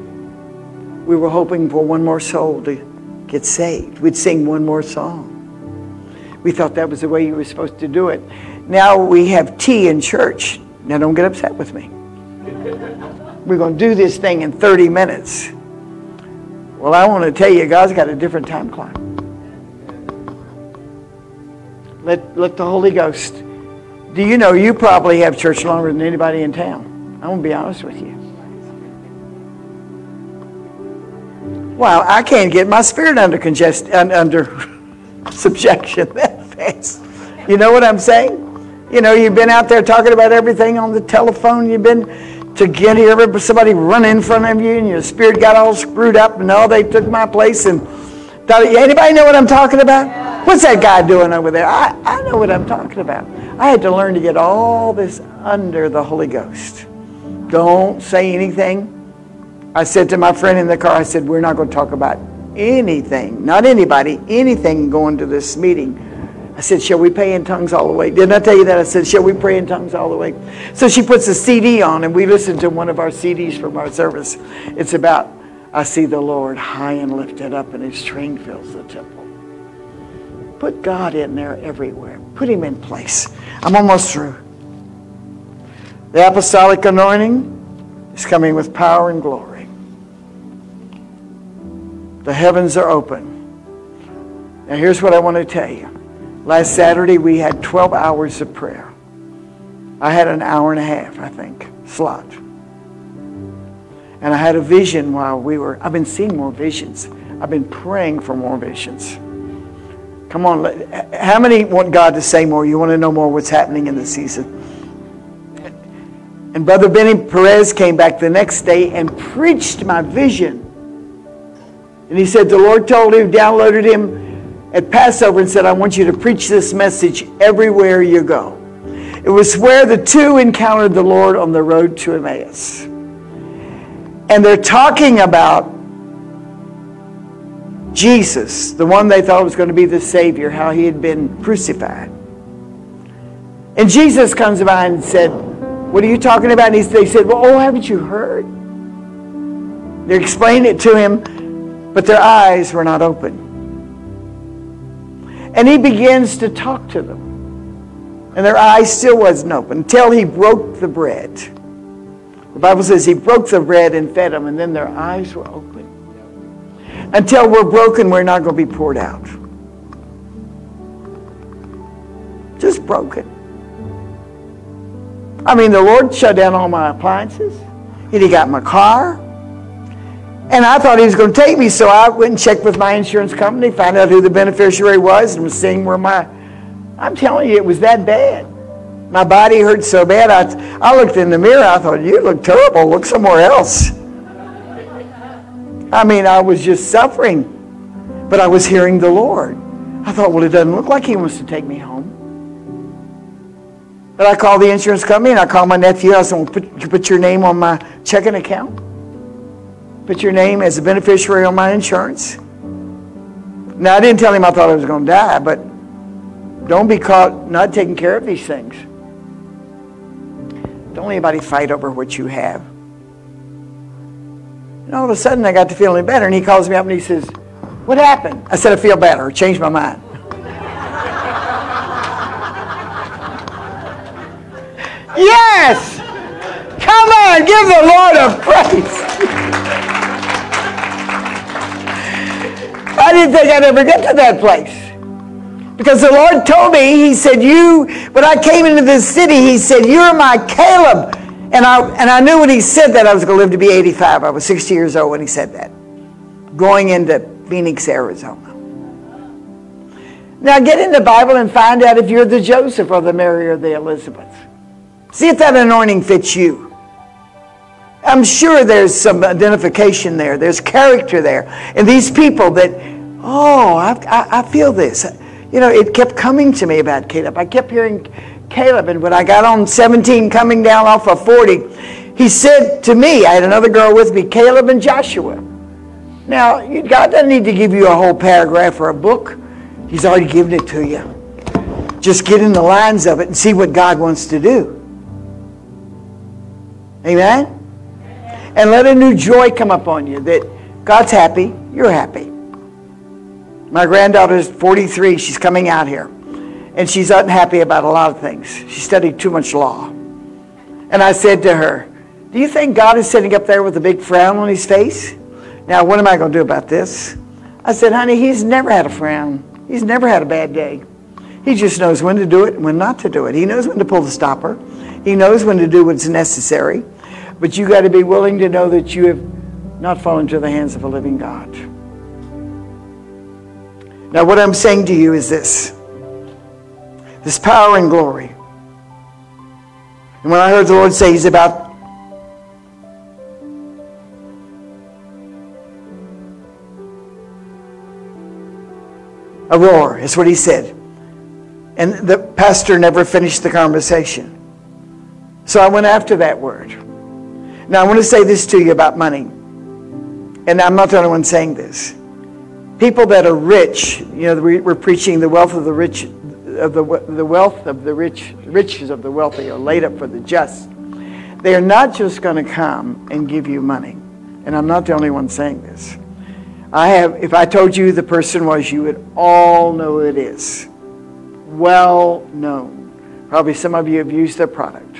We were hoping for one more soul to get saved. We'd sing one more song. We thought that was the way you were supposed to do it. Now we have tea in church. Now don't get upset with me. We're going to do this thing in 30 minutes. Well, I want to tell you, God's got a different time clock. Let, let the Holy Ghost. Do you know you probably have church longer than anybody in town? I'm going to be honest with you. Wow, I can't get my spirit under congest, under subjection that fast. You know what I'm saying? You know, you've been out there talking about everything on the telephone. You've been to get here, somebody run in front of you, and your spirit got all screwed up. And no, they took my place. And anybody know what I'm talking about? What's that guy doing over there? I, I know what I'm talking about. I had to learn to get all this under the Holy Ghost. Don't say anything. I said to my friend in the car, I said, we're not going to talk about anything, not anybody, anything going to this meeting I said, Shall we pray in tongues all the way? Didn't I tell you that? I said, Shall we pray in tongues all the way? So she puts a CD on, and we listen to one of our CDs from our service. It's about, I see the Lord high and lifted up, and his train fills the temple. Put God in there everywhere, put him in place. I'm almost through. The apostolic anointing is coming with power and glory. The heavens are open. Now, here's what I want to tell you. Last Saturday, we had 12 hours of prayer. I had an hour and a half, I think, slot. And I had a vision while we were, I've been seeing more visions. I've been praying for more visions. Come on, how many want God to say more? You want to know more what's happening in the season? And Brother Benny Perez came back the next day and preached my vision. And he said the Lord told him, downloaded him at Passover and said, I want you to preach this message everywhere you go. It was where the two encountered the Lord on the road to Emmaus. And they're talking about Jesus, the one they thought was going to be the Savior, how he had been crucified. And Jesus comes by and said, What are you talking about? And they said, Well, oh, haven't you heard? They explained it to him, but their eyes were not open. And he begins to talk to them. And their eyes still wasn't open until he broke the bread. The Bible says he broke the bread and fed them, and then their eyes were open. Until we're broken, we're not going to be poured out. Just broken. I mean, the Lord shut down all my appliances. And he got my car. And I thought he was going to take me, so I went and checked with my insurance company, found out who the beneficiary was, and was seeing where my. I'm telling you, it was that bad. My body hurt so bad. I, I looked in the mirror. I thought, you look terrible. Look somewhere else. I mean, I was just suffering, but I was hearing the Lord. I thought, well, it doesn't look like he wants to take me home. But I called the insurance company and I called my nephew. I said, well, put, put your name on my checking account put your name as a beneficiary on my insurance. Now, I didn't tell him I thought I was going to die, but don't be caught not taking care of these things. Don't anybody fight over what you have. And all of a sudden, I got to feeling better, and he calls me up and he says, What happened? I said, I feel better. I changed my mind. yes! Come on, give the Lord a praise. I didn't think I'd ever get to that place. Because the Lord told me, He said, You, when I came into this city, He said, You're my Caleb. And I, and I knew when He said that I was going to live to be 85. I was 60 years old when He said that. Going into Phoenix, Arizona. Now get in the Bible and find out if you're the Joseph or the Mary or the Elizabeth. See if that anointing fits you. I'm sure there's some identification there. There's character there. And these people that, oh, I, I, I feel this. You know, it kept coming to me about Caleb. I kept hearing Caleb, and when I got on 17 coming down off of 40, he said to me, I had another girl with me, Caleb and Joshua. Now, God doesn't need to give you a whole paragraph or a book. He's already given it to you. Just get in the lines of it and see what God wants to do. Amen? And let a new joy come upon you that God's happy, you're happy. My granddaughter's 43, she's coming out here. And she's unhappy about a lot of things. She studied too much law. And I said to her, Do you think God is sitting up there with a big frown on his face? Now, what am I going to do about this? I said, Honey, he's never had a frown. He's never had a bad day. He just knows when to do it and when not to do it. He knows when to pull the stopper. He knows when to do what's necessary. But you got to be willing to know that you have not fallen into the hands of a living God. Now, what I'm saying to you is this this power and glory. And when I heard the Lord say He's about a roar, is what He said. And the pastor never finished the conversation. So I went after that word. Now, I want to say this to you about money. And I'm not the only one saying this. People that are rich, you know, we're preaching the wealth of the rich, of the, the wealth of the rich, riches of the wealthy are laid up for the just. They are not just going to come and give you money. And I'm not the only one saying this. I have, if I told you the person was, you would all know it is. Well known. Probably some of you have used their product.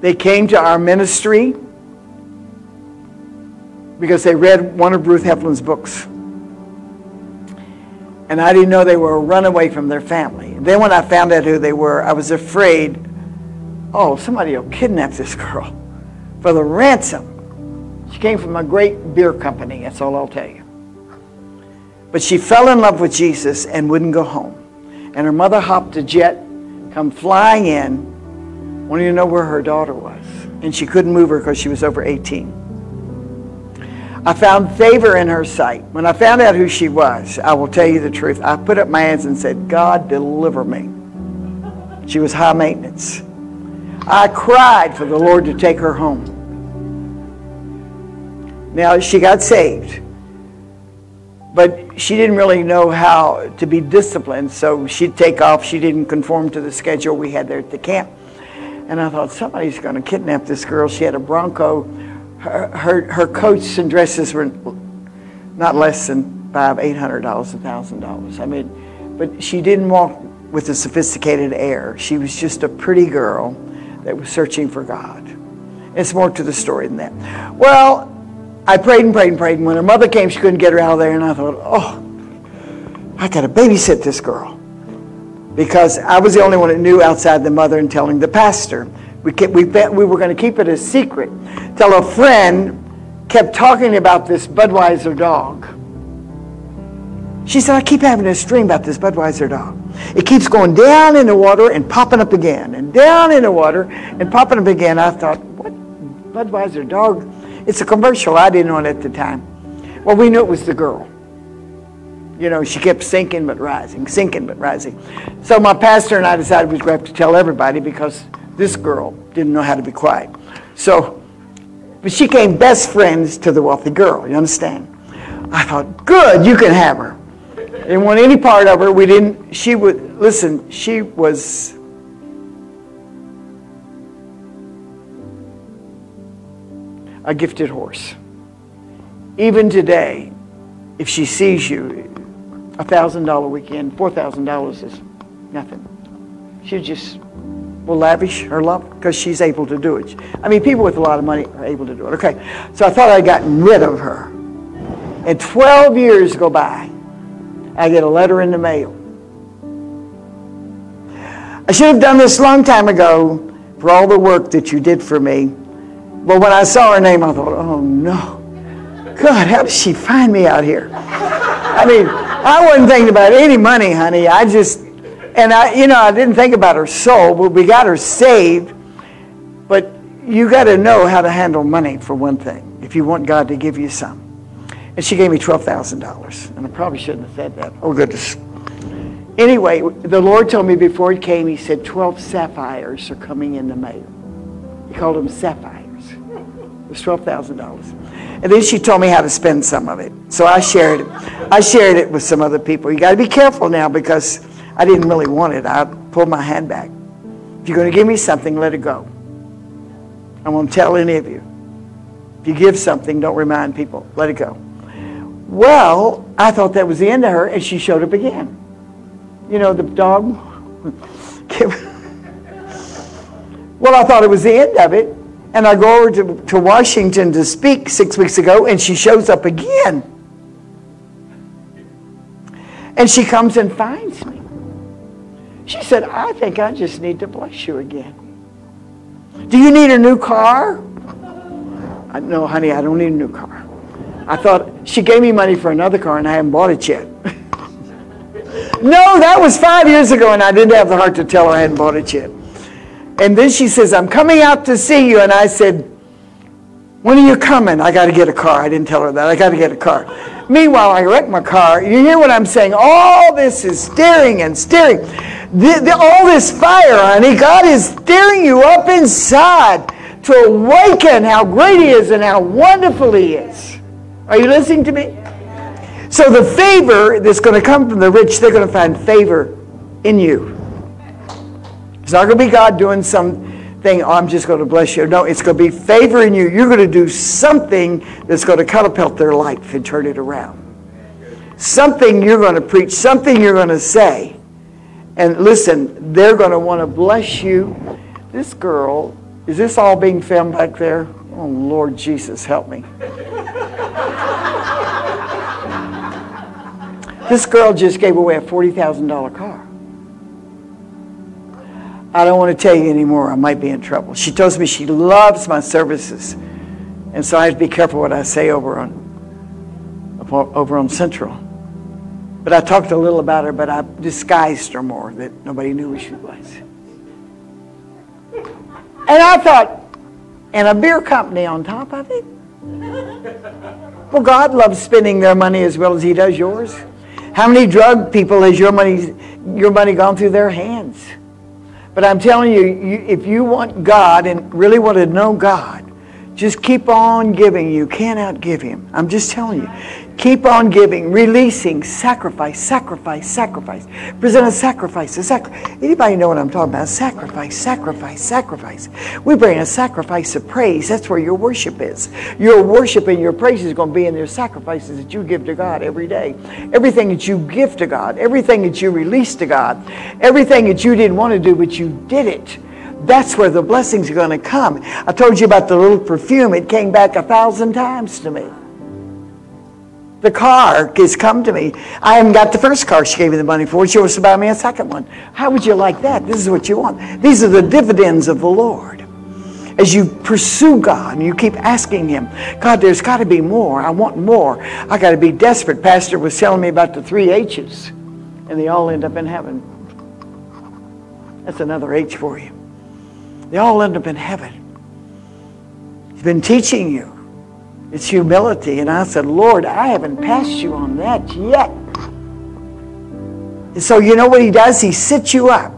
They came to our ministry because they read one of Ruth Heflin's books. And I didn't know they were a runaway from their family. Then when I found out who they were, I was afraid, oh, somebody will kidnap this girl for the ransom. She came from a great beer company, that's all I'll tell you. But she fell in love with Jesus and wouldn't go home. And her mother hopped a jet, come flying in, wanting to know where her daughter was. And she couldn't move her because she was over 18. I found favor in her sight. When I found out who she was, I will tell you the truth. I put up my hands and said, God, deliver me. She was high maintenance. I cried for the Lord to take her home. Now, she got saved, but she didn't really know how to be disciplined, so she'd take off. She didn't conform to the schedule we had there at the camp. And I thought, somebody's going to kidnap this girl. She had a Bronco. Her, her, coats and dresses were not less than five, eight hundred dollars, a thousand dollars. I mean, but she didn't walk with a sophisticated air. She was just a pretty girl that was searching for God. It's more to the story than that. Well, I prayed and prayed and prayed, and when her mother came, she couldn't get her out of there, and I thought, oh, I got to babysit this girl because I was the only one that knew outside the mother and telling the pastor. We, kept, we, we were going to keep it a secret till a friend kept talking about this Budweiser dog. She said, I keep having this dream about this Budweiser dog. It keeps going down in the water and popping up again, and down in the water and popping up again. I thought, what Budweiser dog? It's a commercial. I didn't know it at the time. Well, we knew it was the girl. You know, she kept sinking but rising, sinking but rising. So my pastor and I decided we were going to have to tell everybody because this girl didn't know how to be quiet. So, but she came best friends to the wealthy girl. You understand? I thought, good, you can have her. Didn't want any part of her. We didn't. She would listen. She was. A gifted horse. Even today, if she sees you, a thousand dollar weekend, four thousand dollars is nothing. She just will lavish her love because she's able to do it. I mean, people with a lot of money are able to do it. Okay, so I thought I'd gotten rid of her. And 12 years go by. I get a letter in the mail. I should have done this a long time ago for all the work that you did for me. But when I saw her name, I thought, oh no. God, how did she find me out here? I mean, I wasn't thinking about any money, honey. I just, and I, you know, I didn't think about her soul, but we got her saved. But you got to know how to handle money for one thing, if you want God to give you some. And she gave me $12,000. And I probably shouldn't have said that. Oh, goodness. Anyway, the Lord told me before He came, He said 12 sapphires are coming in the mail. He called them sapphires. It was $12,000. And then she told me how to spend some of it. So I shared it. I shared it with some other people. You got to be careful now because I didn't really want it. I pulled my hand back. If you're going to give me something, let it go. I won't tell any of you. If you give something, don't remind people. Let it go. Well, I thought that was the end of her, and she showed up again. You know, the dog. well, I thought it was the end of it. And I go over to, to Washington to speak six weeks ago, and she shows up again. And she comes and finds me. She said, I think I just need to bless you again. Do you need a new car? I, no, honey, I don't need a new car. I thought she gave me money for another car and I haven't bought it yet. no, that was five years ago and I didn't have the heart to tell her I hadn't bought it yet. And then she says, I'm coming out to see you. And I said, When are you coming? I got to get a car. I didn't tell her that. I got to get a car. Meanwhile, I wrecked my car. You hear what I'm saying? All this is steering and steering. The, the, all this fire, honey, God is stirring you up inside to awaken how great He is and how wonderful He is. Are you listening to me? So the favor that's going to come from the rich, they're going to find favor in you. It's not going to be God doing something, oh, I'm just going to bless you. No, it's going to be favor in you. You're going to do something that's going to catapult their life and turn it around. Something you're going to preach, something you're going to say. And listen, they're going to want to bless you. This girl, is this all being filmed back there? Oh, Lord Jesus, help me. this girl just gave away a $40,000 car. I don't want to tell you anymore. I might be in trouble. She tells me she loves my services. And so I have to be careful what I say over on, over on Central. But I talked a little about her, but I disguised her more that nobody knew who she was. And I thought, and a beer company on top of it? Well, God loves spending their money as well as He does yours. How many drug people has your money, your money gone through their hands? But I'm telling you, you, if you want God and really want to know God, just keep on giving. You can't outgive Him. I'm just telling you. Keep on giving, releasing, sacrifice, sacrifice, sacrifice. Present a sacrifice. A sacrifice. Anybody know what I'm talking about? Sacrifice, sacrifice, sacrifice. We bring a sacrifice of praise. That's where your worship is. Your worship and your praise is going to be in your sacrifices that you give to God every day. Everything that you give to God, everything that you release to God, everything that you didn't want to do, but you did it. That's where the blessings are going to come. I told you about the little perfume. It came back a thousand times to me. The car has come to me. I haven't got the first car she gave me the money for. She wants to buy me a second one. How would you like that? This is what you want. These are the dividends of the Lord. As you pursue God and you keep asking Him, God, there's got to be more. I want more. I got to be desperate. Pastor was telling me about the three H's, and they all end up in heaven. That's another H for you. They all end up in heaven. He's been teaching you. It's humility. And I said, Lord, I haven't passed you on that yet. And so you know what he does? He sits you up.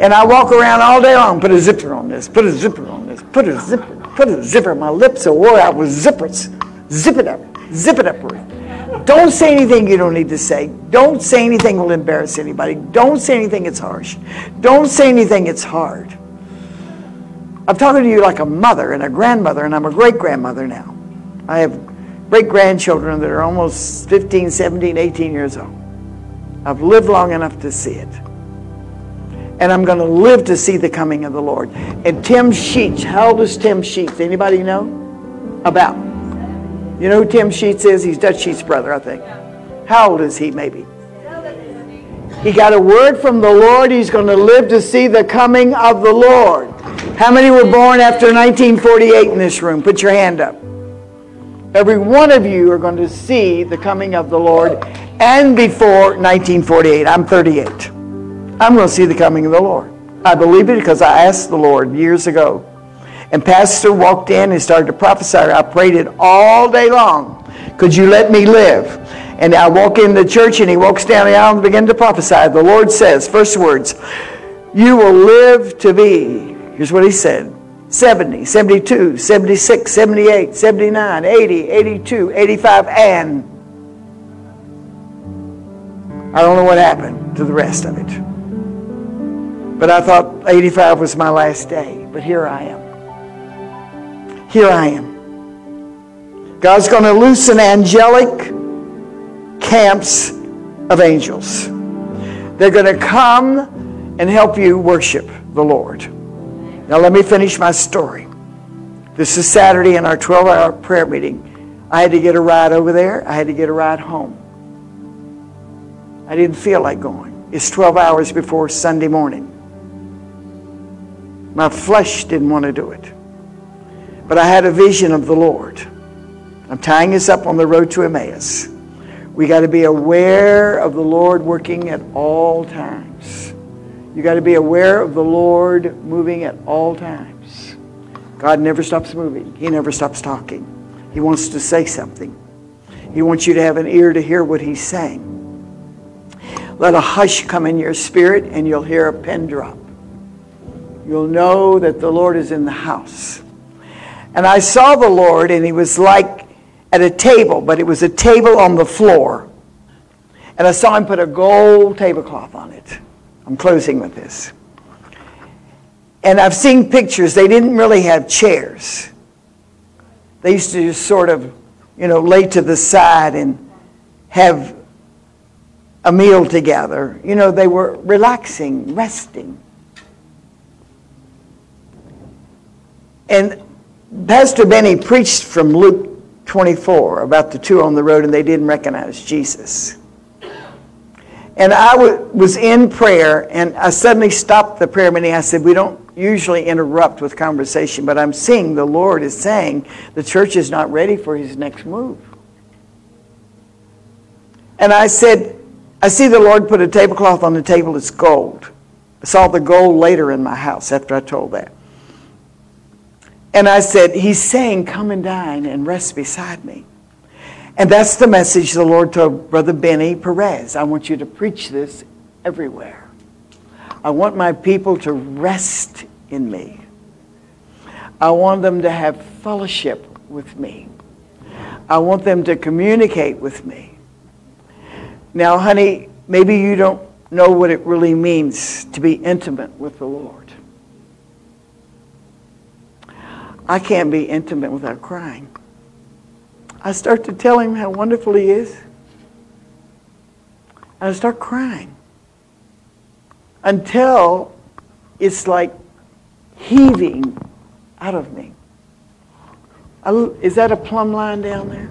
And I walk around all day long, put a zipper on this, put a zipper on this, put a zipper, put a zipper. My lips are wore out with zippers. Zip it up, zip it up. Don't say anything you don't need to say. Don't say anything will embarrass anybody. Don't say anything that's harsh. Don't say anything it's hard. I'm talking to you like a mother and a grandmother, and I'm a great grandmother now. I have great grandchildren that are almost 15, 17, 18 years old. I've lived long enough to see it. And I'm going to live to see the coming of the Lord. And Tim Sheets, how old is Tim Sheets? Anybody know? About. You know who Tim Sheets is? He's Dutch Sheets' brother, I think. How old is he, maybe? He got a word from the Lord. He's going to live to see the coming of the Lord. How many were born after 1948 in this room? Put your hand up. Every one of you are going to see the coming of the Lord and before 1948. I'm 38. I'm going to see the coming of the Lord. I believe it because I asked the Lord years ago. And Pastor walked in and started to prophesy. I prayed it all day long. Could you let me live? And I walk in the church and he walks down the aisle and begins to prophesy. The Lord says, first words, you will live to be, here's what he said, 70, 72, 76, 78, 79, 80, 82, 85, and I don't know what happened to the rest of it. But I thought 85 was my last day. But here I am. Here I am. God's going to loosen angelic camps of angels. They're going to come and help you worship the Lord. Now, let me finish my story. This is Saturday in our 12 hour prayer meeting. I had to get a ride over there, I had to get a ride home. I didn't feel like going. It's 12 hours before Sunday morning. My flesh didn't want to do it. But I had a vision of the Lord. I'm tying us up on the road to Emmaus. We got to be aware of the Lord working at all times. You got to be aware of the Lord moving at all times. God never stops moving. He never stops talking. He wants to say something. He wants you to have an ear to hear what he's saying. Let a hush come in your spirit and you'll hear a pin drop you'll know that the Lord is in the house. And I saw the Lord, and he was like at a table, but it was a table on the floor. And I saw him put a gold tablecloth on it. I'm closing with this. And I've seen pictures, they didn't really have chairs. They used to just sort of, you know, lay to the side and have a meal together. You know, they were relaxing, resting. And Pastor Benny preached from Luke 24 about the two on the road and they didn't recognize Jesus. And I w- was in prayer and I suddenly stopped the prayer meeting. I said, We don't usually interrupt with conversation, but I'm seeing the Lord is saying the church is not ready for his next move. And I said, I see the Lord put a tablecloth on the table that's gold. I saw the gold later in my house after I told that. And I said, He's saying, Come and dine and rest beside me. And that's the message the Lord told Brother Benny Perez. I want you to preach this everywhere. I want my people to rest in me. I want them to have fellowship with me. I want them to communicate with me. Now, honey, maybe you don't know what it really means to be intimate with the Lord. I can't be intimate without crying. I start to tell him how wonderful he is. And I start crying until it's like heaving out of me. Is that a plumb line down there?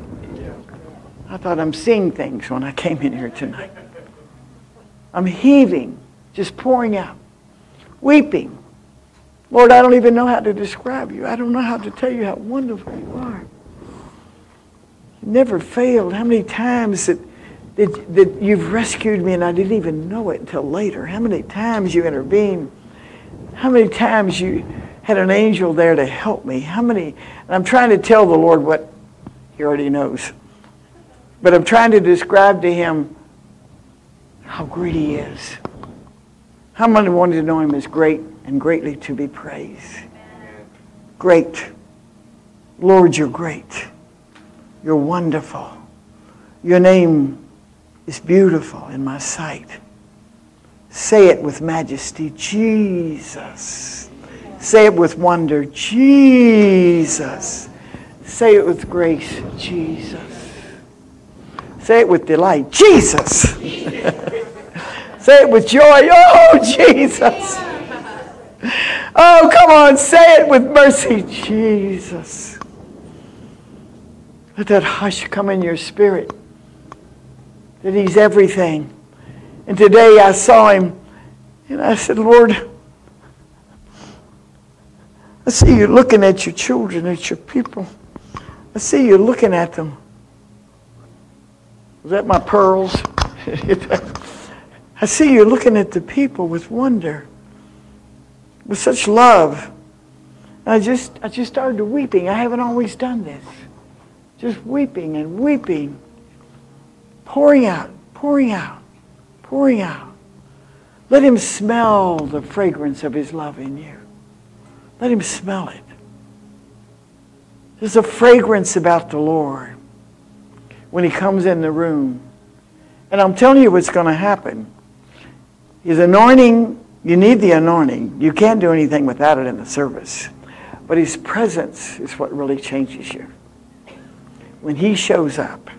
I thought I'm seeing things when I came in here tonight. I'm heaving, just pouring out, weeping, Lord, I don't even know how to describe you. I don't know how to tell you how wonderful you are. Never failed. How many times that, that, that you've rescued me and I didn't even know it until later? How many times you intervened? How many times you had an angel there to help me? How many? And I'm trying to tell the Lord what he already knows. But I'm trying to describe to him how great he is. How many wanted to know him as great and greatly to be praised? Great. Lord, you're great. You're wonderful. Your name is beautiful in my sight. Say it with majesty, Jesus. Say it with wonder, Jesus. Say it with grace, Jesus. Say it with delight, Jesus. Say it with joy. Oh, Jesus. Oh, come on. Say it with mercy. Jesus. Let that hush come in your spirit. That He's everything. And today I saw Him and I said, Lord, I see you looking at your children, at your people. I see you looking at them. Is that my pearls? I see you looking at the people with wonder, with such love. And I just, I just started weeping. I haven't always done this. Just weeping and weeping, pouring out, pouring out, pouring out. Let him smell the fragrance of his love in you. Let him smell it. There's a fragrance about the Lord when he comes in the room. And I'm telling you what's going to happen. His anointing, you need the anointing. You can't do anything without it in the service. But his presence is what really changes you. When he shows up,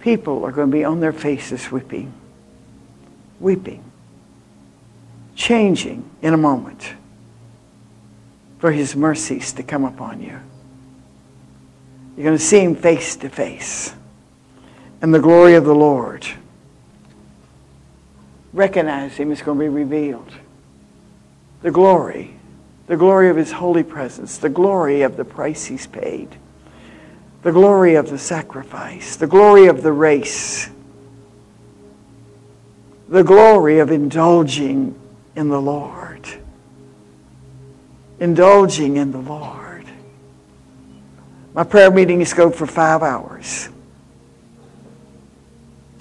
people are going to be on their faces weeping, weeping, changing in a moment for his mercies to come upon you. You're going to see him face to face. And the glory of the Lord. Recognize him is going to be revealed. The glory. The glory of his holy presence. The glory of the price he's paid. The glory of the sacrifice. The glory of the race. The glory of indulging in the Lord. Indulging in the Lord. My prayer meetings go for five hours.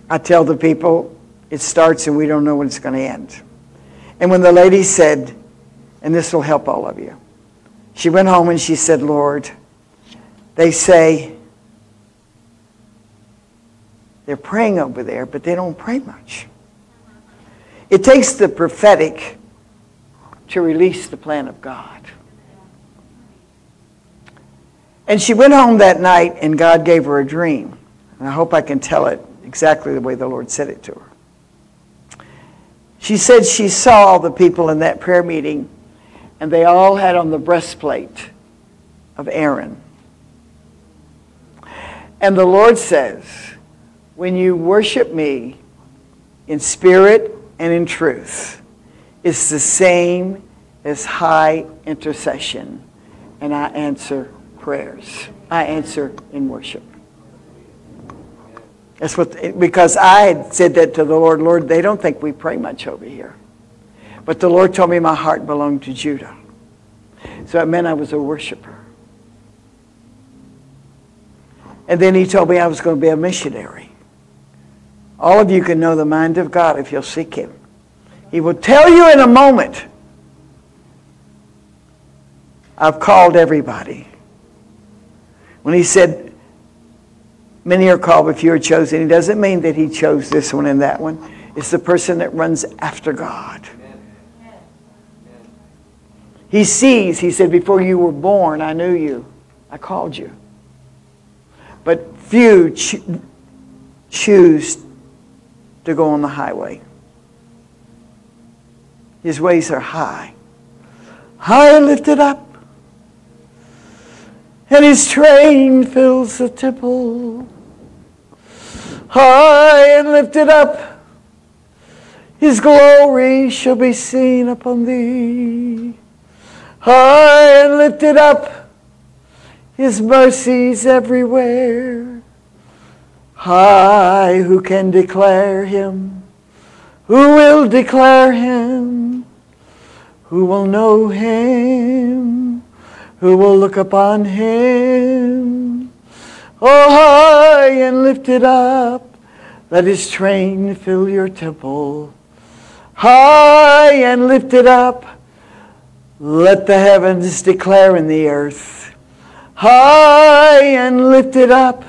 I tell the people it starts and we don't know when it's going to end. And when the lady said, and this will help all of you, she went home and she said, Lord, they say they're praying over there, but they don't pray much. It takes the prophetic to release the plan of God. And she went home that night, and God gave her a dream. And I hope I can tell it exactly the way the Lord said it to her. She said she saw all the people in that prayer meeting, and they all had on the breastplate of Aaron. And the Lord says, when you worship me in spirit and in truth, it's the same as high intercession, and I answer prayers. I answer in worship. That's what, because I had said that to the Lord, Lord, they don't think we pray much over here. But the Lord told me my heart belonged to Judah. So it meant I was a worshiper. And then he told me I was going to be a missionary. All of you can know the mind of God if you'll seek him. He will tell you in a moment. I've called everybody. When he said, Many are called, but few are chosen, he doesn't mean that he chose this one and that one. It's the person that runs after God. He sees, he said, Before you were born, I knew you. I called you. But few cho- choose to go on the highway. His ways are high. High lifted up and his train fills the temple. High and lifted up, his glory shall be seen upon thee. High and lifted up, his mercies everywhere. High, who can declare him? Who will declare him? Who will know him? who will look upon him. Oh, high and lifted up, let his train fill your temple. High and lifted up, let the heavens declare in the earth. High and lifted up,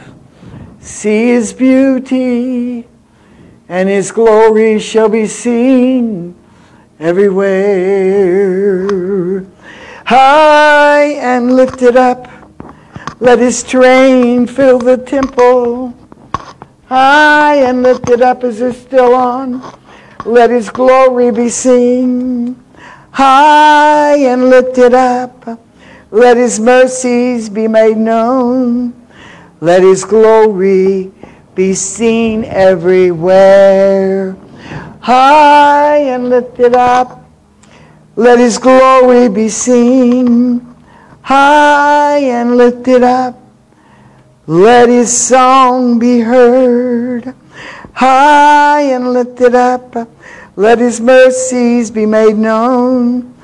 see his beauty, and his glory shall be seen everywhere high and lifted up. Let his train fill the temple. High and lifted up as it's still on. Let his glory be seen. High and lifted up. Let his mercies be made known. Let his glory be seen everywhere. High and lifted up. Let his glory be seen high and lifted up. Let his song be heard high and lifted up. Let his mercies be made known.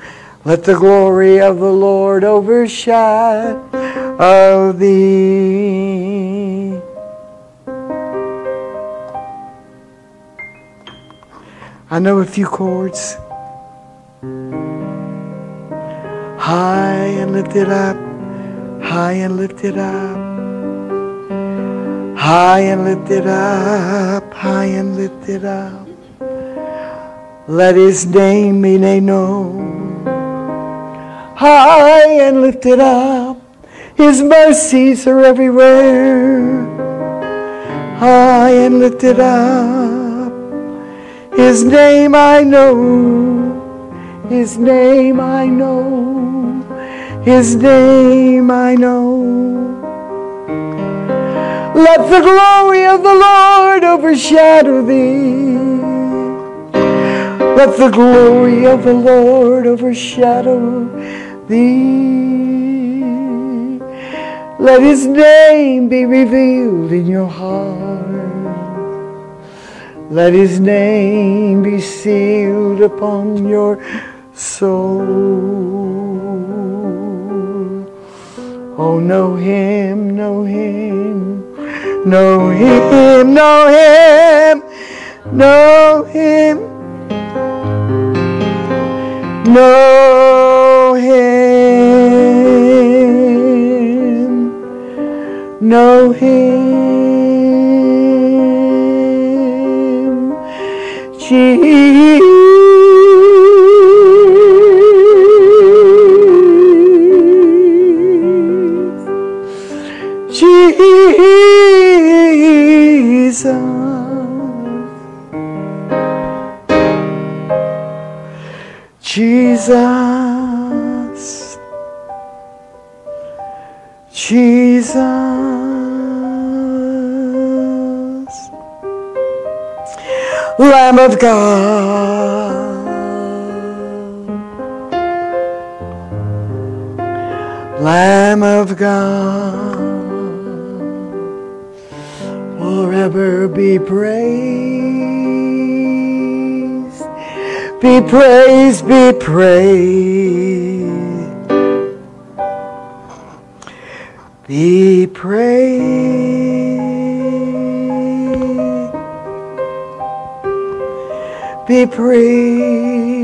Let the glory of the Lord overshadow thee. I know a few chords. High and lifted up, high and lifted up, high and lifted up, high and lifted up. Let his name be made known. High and lifted up, his mercies are everywhere. High and lifted up, his name I know. His name I know. His name I know. Let the glory of the Lord overshadow thee. Let the glory of the Lord overshadow thee. Let his name be revealed in your heart. Let his name be sealed upon your soul. Oh, know him, know him, know him, know him, know him, know him, know him, know him, Jesus, Jesus. Jesus. Jesus. Lamb of God. Lamb of God. Forever be praised. Be praised, be praised. Be praised. Be praised.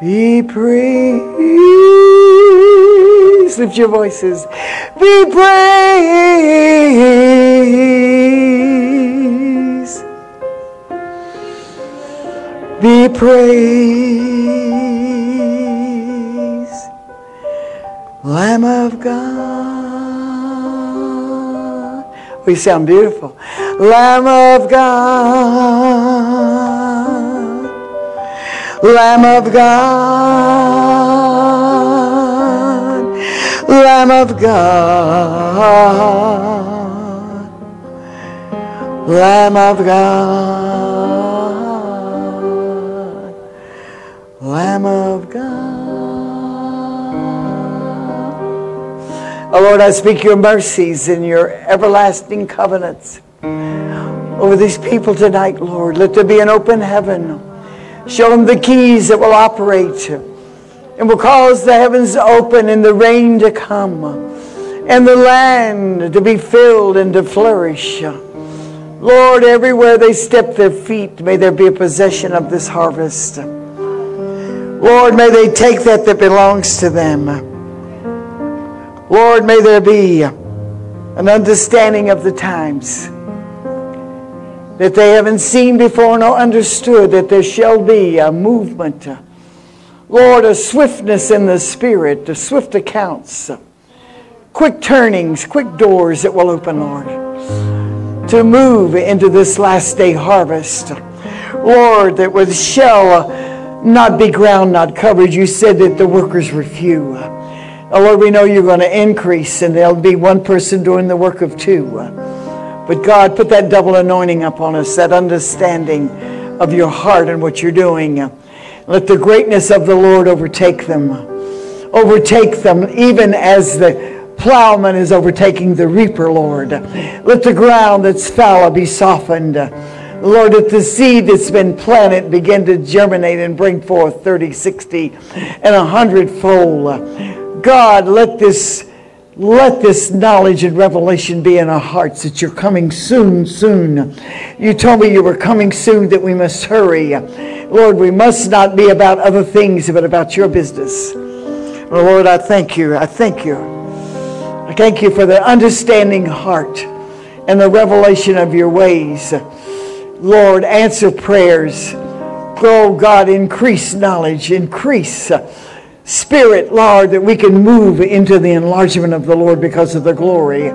Be praised. Lift your voices. Be praised. Be praised. Of God. We sound beautiful. Lamb of God. Lamb of God. Lamb of God. Lamb of God. Lamb of God. Oh Lord, I speak your mercies and your everlasting covenants over these people tonight, Lord. Let there be an open heaven. Show them the keys that will operate and will cause the heavens to open and the rain to come and the land to be filled and to flourish. Lord, everywhere they step their feet, may there be a possession of this harvest. Lord, may they take that that belongs to them. Lord, may there be an understanding of the times that they haven't seen before nor understood, that there shall be a movement. Lord, a swiftness in the spirit, a swift accounts, quick turnings, quick doors that will open, Lord, to move into this last day harvest. Lord, that with shall not be ground not covered. You said that the workers were few. Oh, Lord, we know you're going to increase and there'll be one person doing the work of two. But God, put that double anointing upon us, that understanding of your heart and what you're doing. Let the greatness of the Lord overtake them. overtake them, even as the plowman is overtaking the reaper, Lord. Let the ground that's fallow be softened. Lord, let the seed that's been planted begin to germinate and bring forth 30, 60, and a hundredfold. God, let this let this knowledge and revelation be in our hearts that you're coming soon, soon. You told me you were coming soon, that we must hurry. Lord, we must not be about other things, but about your business. Oh, Lord, I thank you. I thank you. I thank you for the understanding heart and the revelation of your ways. Lord, answer prayers. Oh, God, increase knowledge, increase spirit, Lord, that we can move into the enlargement of the Lord because of the glory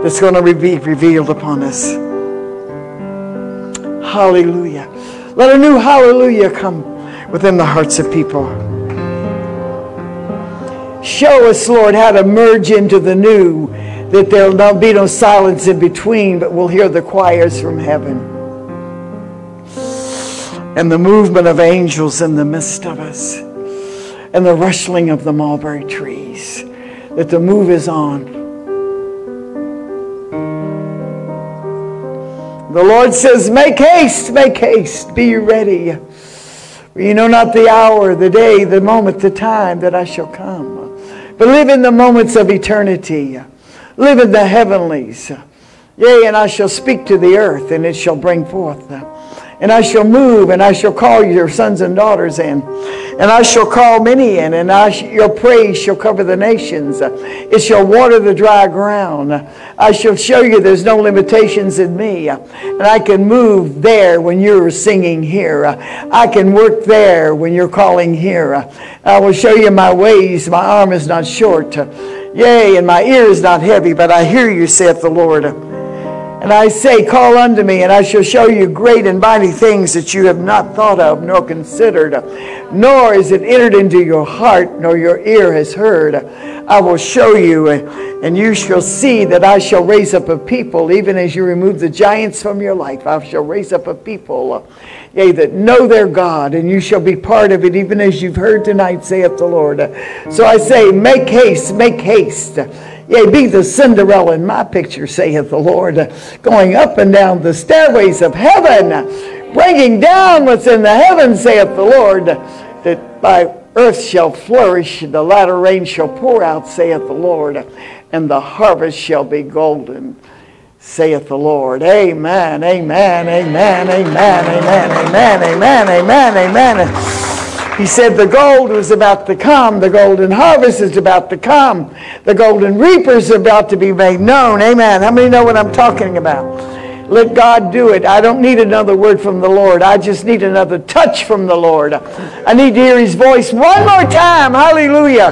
that's going to be revealed upon us. Hallelujah. Let a new hallelujah come within the hearts of people. Show us, Lord, how to merge into the new, that there'll be no silence in between, but we'll hear the choirs from heaven and the movement of angels in the midst of us and the rustling of the mulberry trees, that the move is on. The Lord says, Make haste, make haste, be ready. You know not the hour, the day, the moment, the time that I shall come. But live in the moments of eternity. Live in the heavenlies. Yea, and I shall speak to the earth, and it shall bring forth and I shall move, and I shall call your sons and daughters in, and I shall call many in, and I sh- your praise shall cover the nations. It shall water the dry ground. I shall show you there's no limitations in me, and I can move there when you're singing here. I can work there when you're calling here. I will show you my ways. My arm is not short. Yea, and my ear is not heavy, but I hear you, saith the Lord. And I say, Call unto me, and I shall show you great and mighty things that you have not thought of, nor considered, nor is it entered into your heart, nor your ear has heard. I will show you, and you shall see that I shall raise up a people, even as you remove the giants from your life. I shall raise up a people, yea, that know their God, and you shall be part of it, even as you've heard tonight, saith the Lord. So I say, Make haste, make haste. Yea, be the Cinderella in my picture, saith the Lord, going up and down the stairways of heaven, bringing down what's in the heavens, saith the Lord, that by earth shall flourish, the latter rain shall pour out, saith the Lord, and the harvest shall be golden, saith the Lord. Amen, amen, amen, amen, amen, amen, amen, amen, amen. He said the gold was about to come. The golden harvest is about to come. The golden reaper is about to be made known. Amen. How many know what I'm talking about? Let God do it. I don't need another word from the Lord. I just need another touch from the Lord. I need to hear his voice one more time. Hallelujah.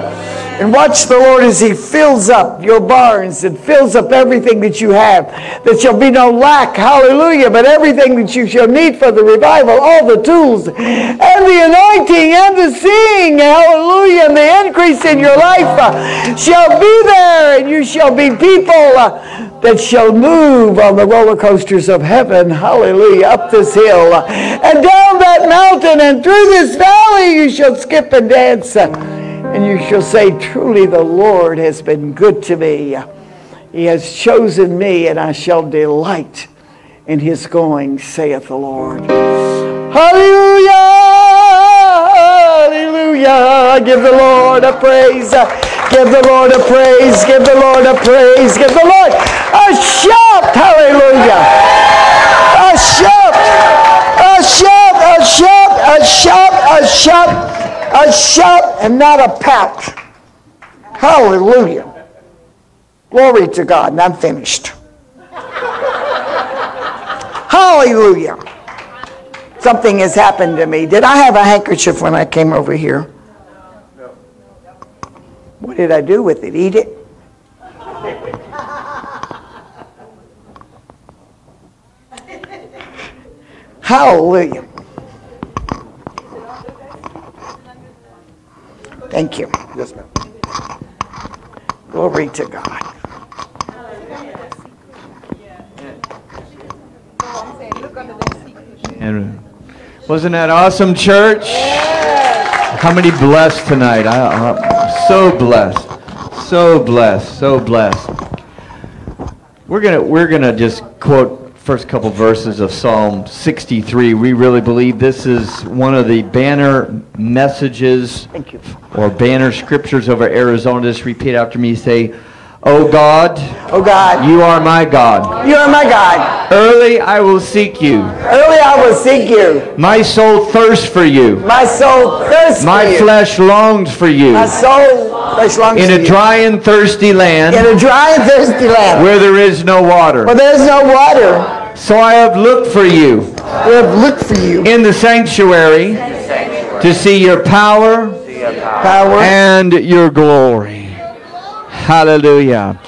And watch the Lord as He fills up your barns and fills up everything that you have. That shall be no lack, hallelujah, but everything that you shall need for the revival, all the tools, and the anointing, and the seeing, hallelujah, and the increase in your life uh, shall be there, and you shall be people uh, that shall move on the roller coasters of heaven, hallelujah, up this hill, uh, and down that mountain, and through this valley you shall skip and dance. And you shall say, Truly the Lord has been good to me. He has chosen me, and I shall delight in his going, saith the Lord. Hallelujah! Hallelujah! Give the Lord a praise. Give the Lord a praise. Give the Lord a praise. Give the Lord a shout. Hallelujah! A shout. A shout. A shout. A shout. A shout a shout and not a pout. Hallelujah. Glory to God. And I'm finished. Hallelujah. Something has happened to me. Did I have a handkerchief when I came over here? No. What did I do with it? Eat it? Hallelujah. Thank you. Yes, ma'am. Glory to God.
And wasn't that awesome, church? How many blessed tonight? I, I, So blessed. So blessed. So blessed. We're gonna we're gonna just quote first couple verses of Psalm 63. We really believe this is one of the banner messages
Thank you.
or banner scriptures over Arizona. Just repeat after me. Say, "Oh God,
Oh God,
you are my God.
you are my God.
Early I will seek you.
Early I will seek you.
My soul thirsts for you.
My soul thirsts
My
for you.
My flesh longs for you.
My soul flesh longs
In a
you.
dry and thirsty land
in a dry and thirsty land
where there is no water.
where there is no water.
So I have looked for you
I have looked for you.
in the sanctuary to see your power
Power.
and your glory. Hallelujah.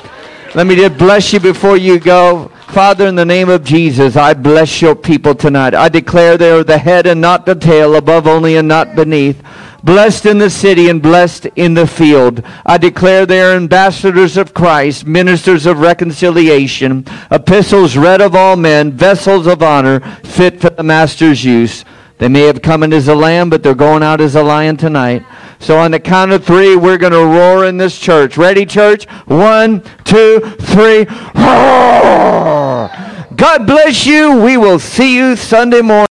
Let me just bless you before you go. Father, in the name of Jesus, I bless your people tonight. I declare they are the head and not the tail, above only and not beneath. Blessed in the city and blessed in the field. I declare they are ambassadors of Christ, ministers of reconciliation, epistles read of all men, vessels of honor, fit for the master's use. They may have come in as a lamb, but they're going out as a lion tonight. So on the count of three, we're going to roar in this church. Ready, church? One, two, three. Roar! God bless you. We will see you Sunday morning.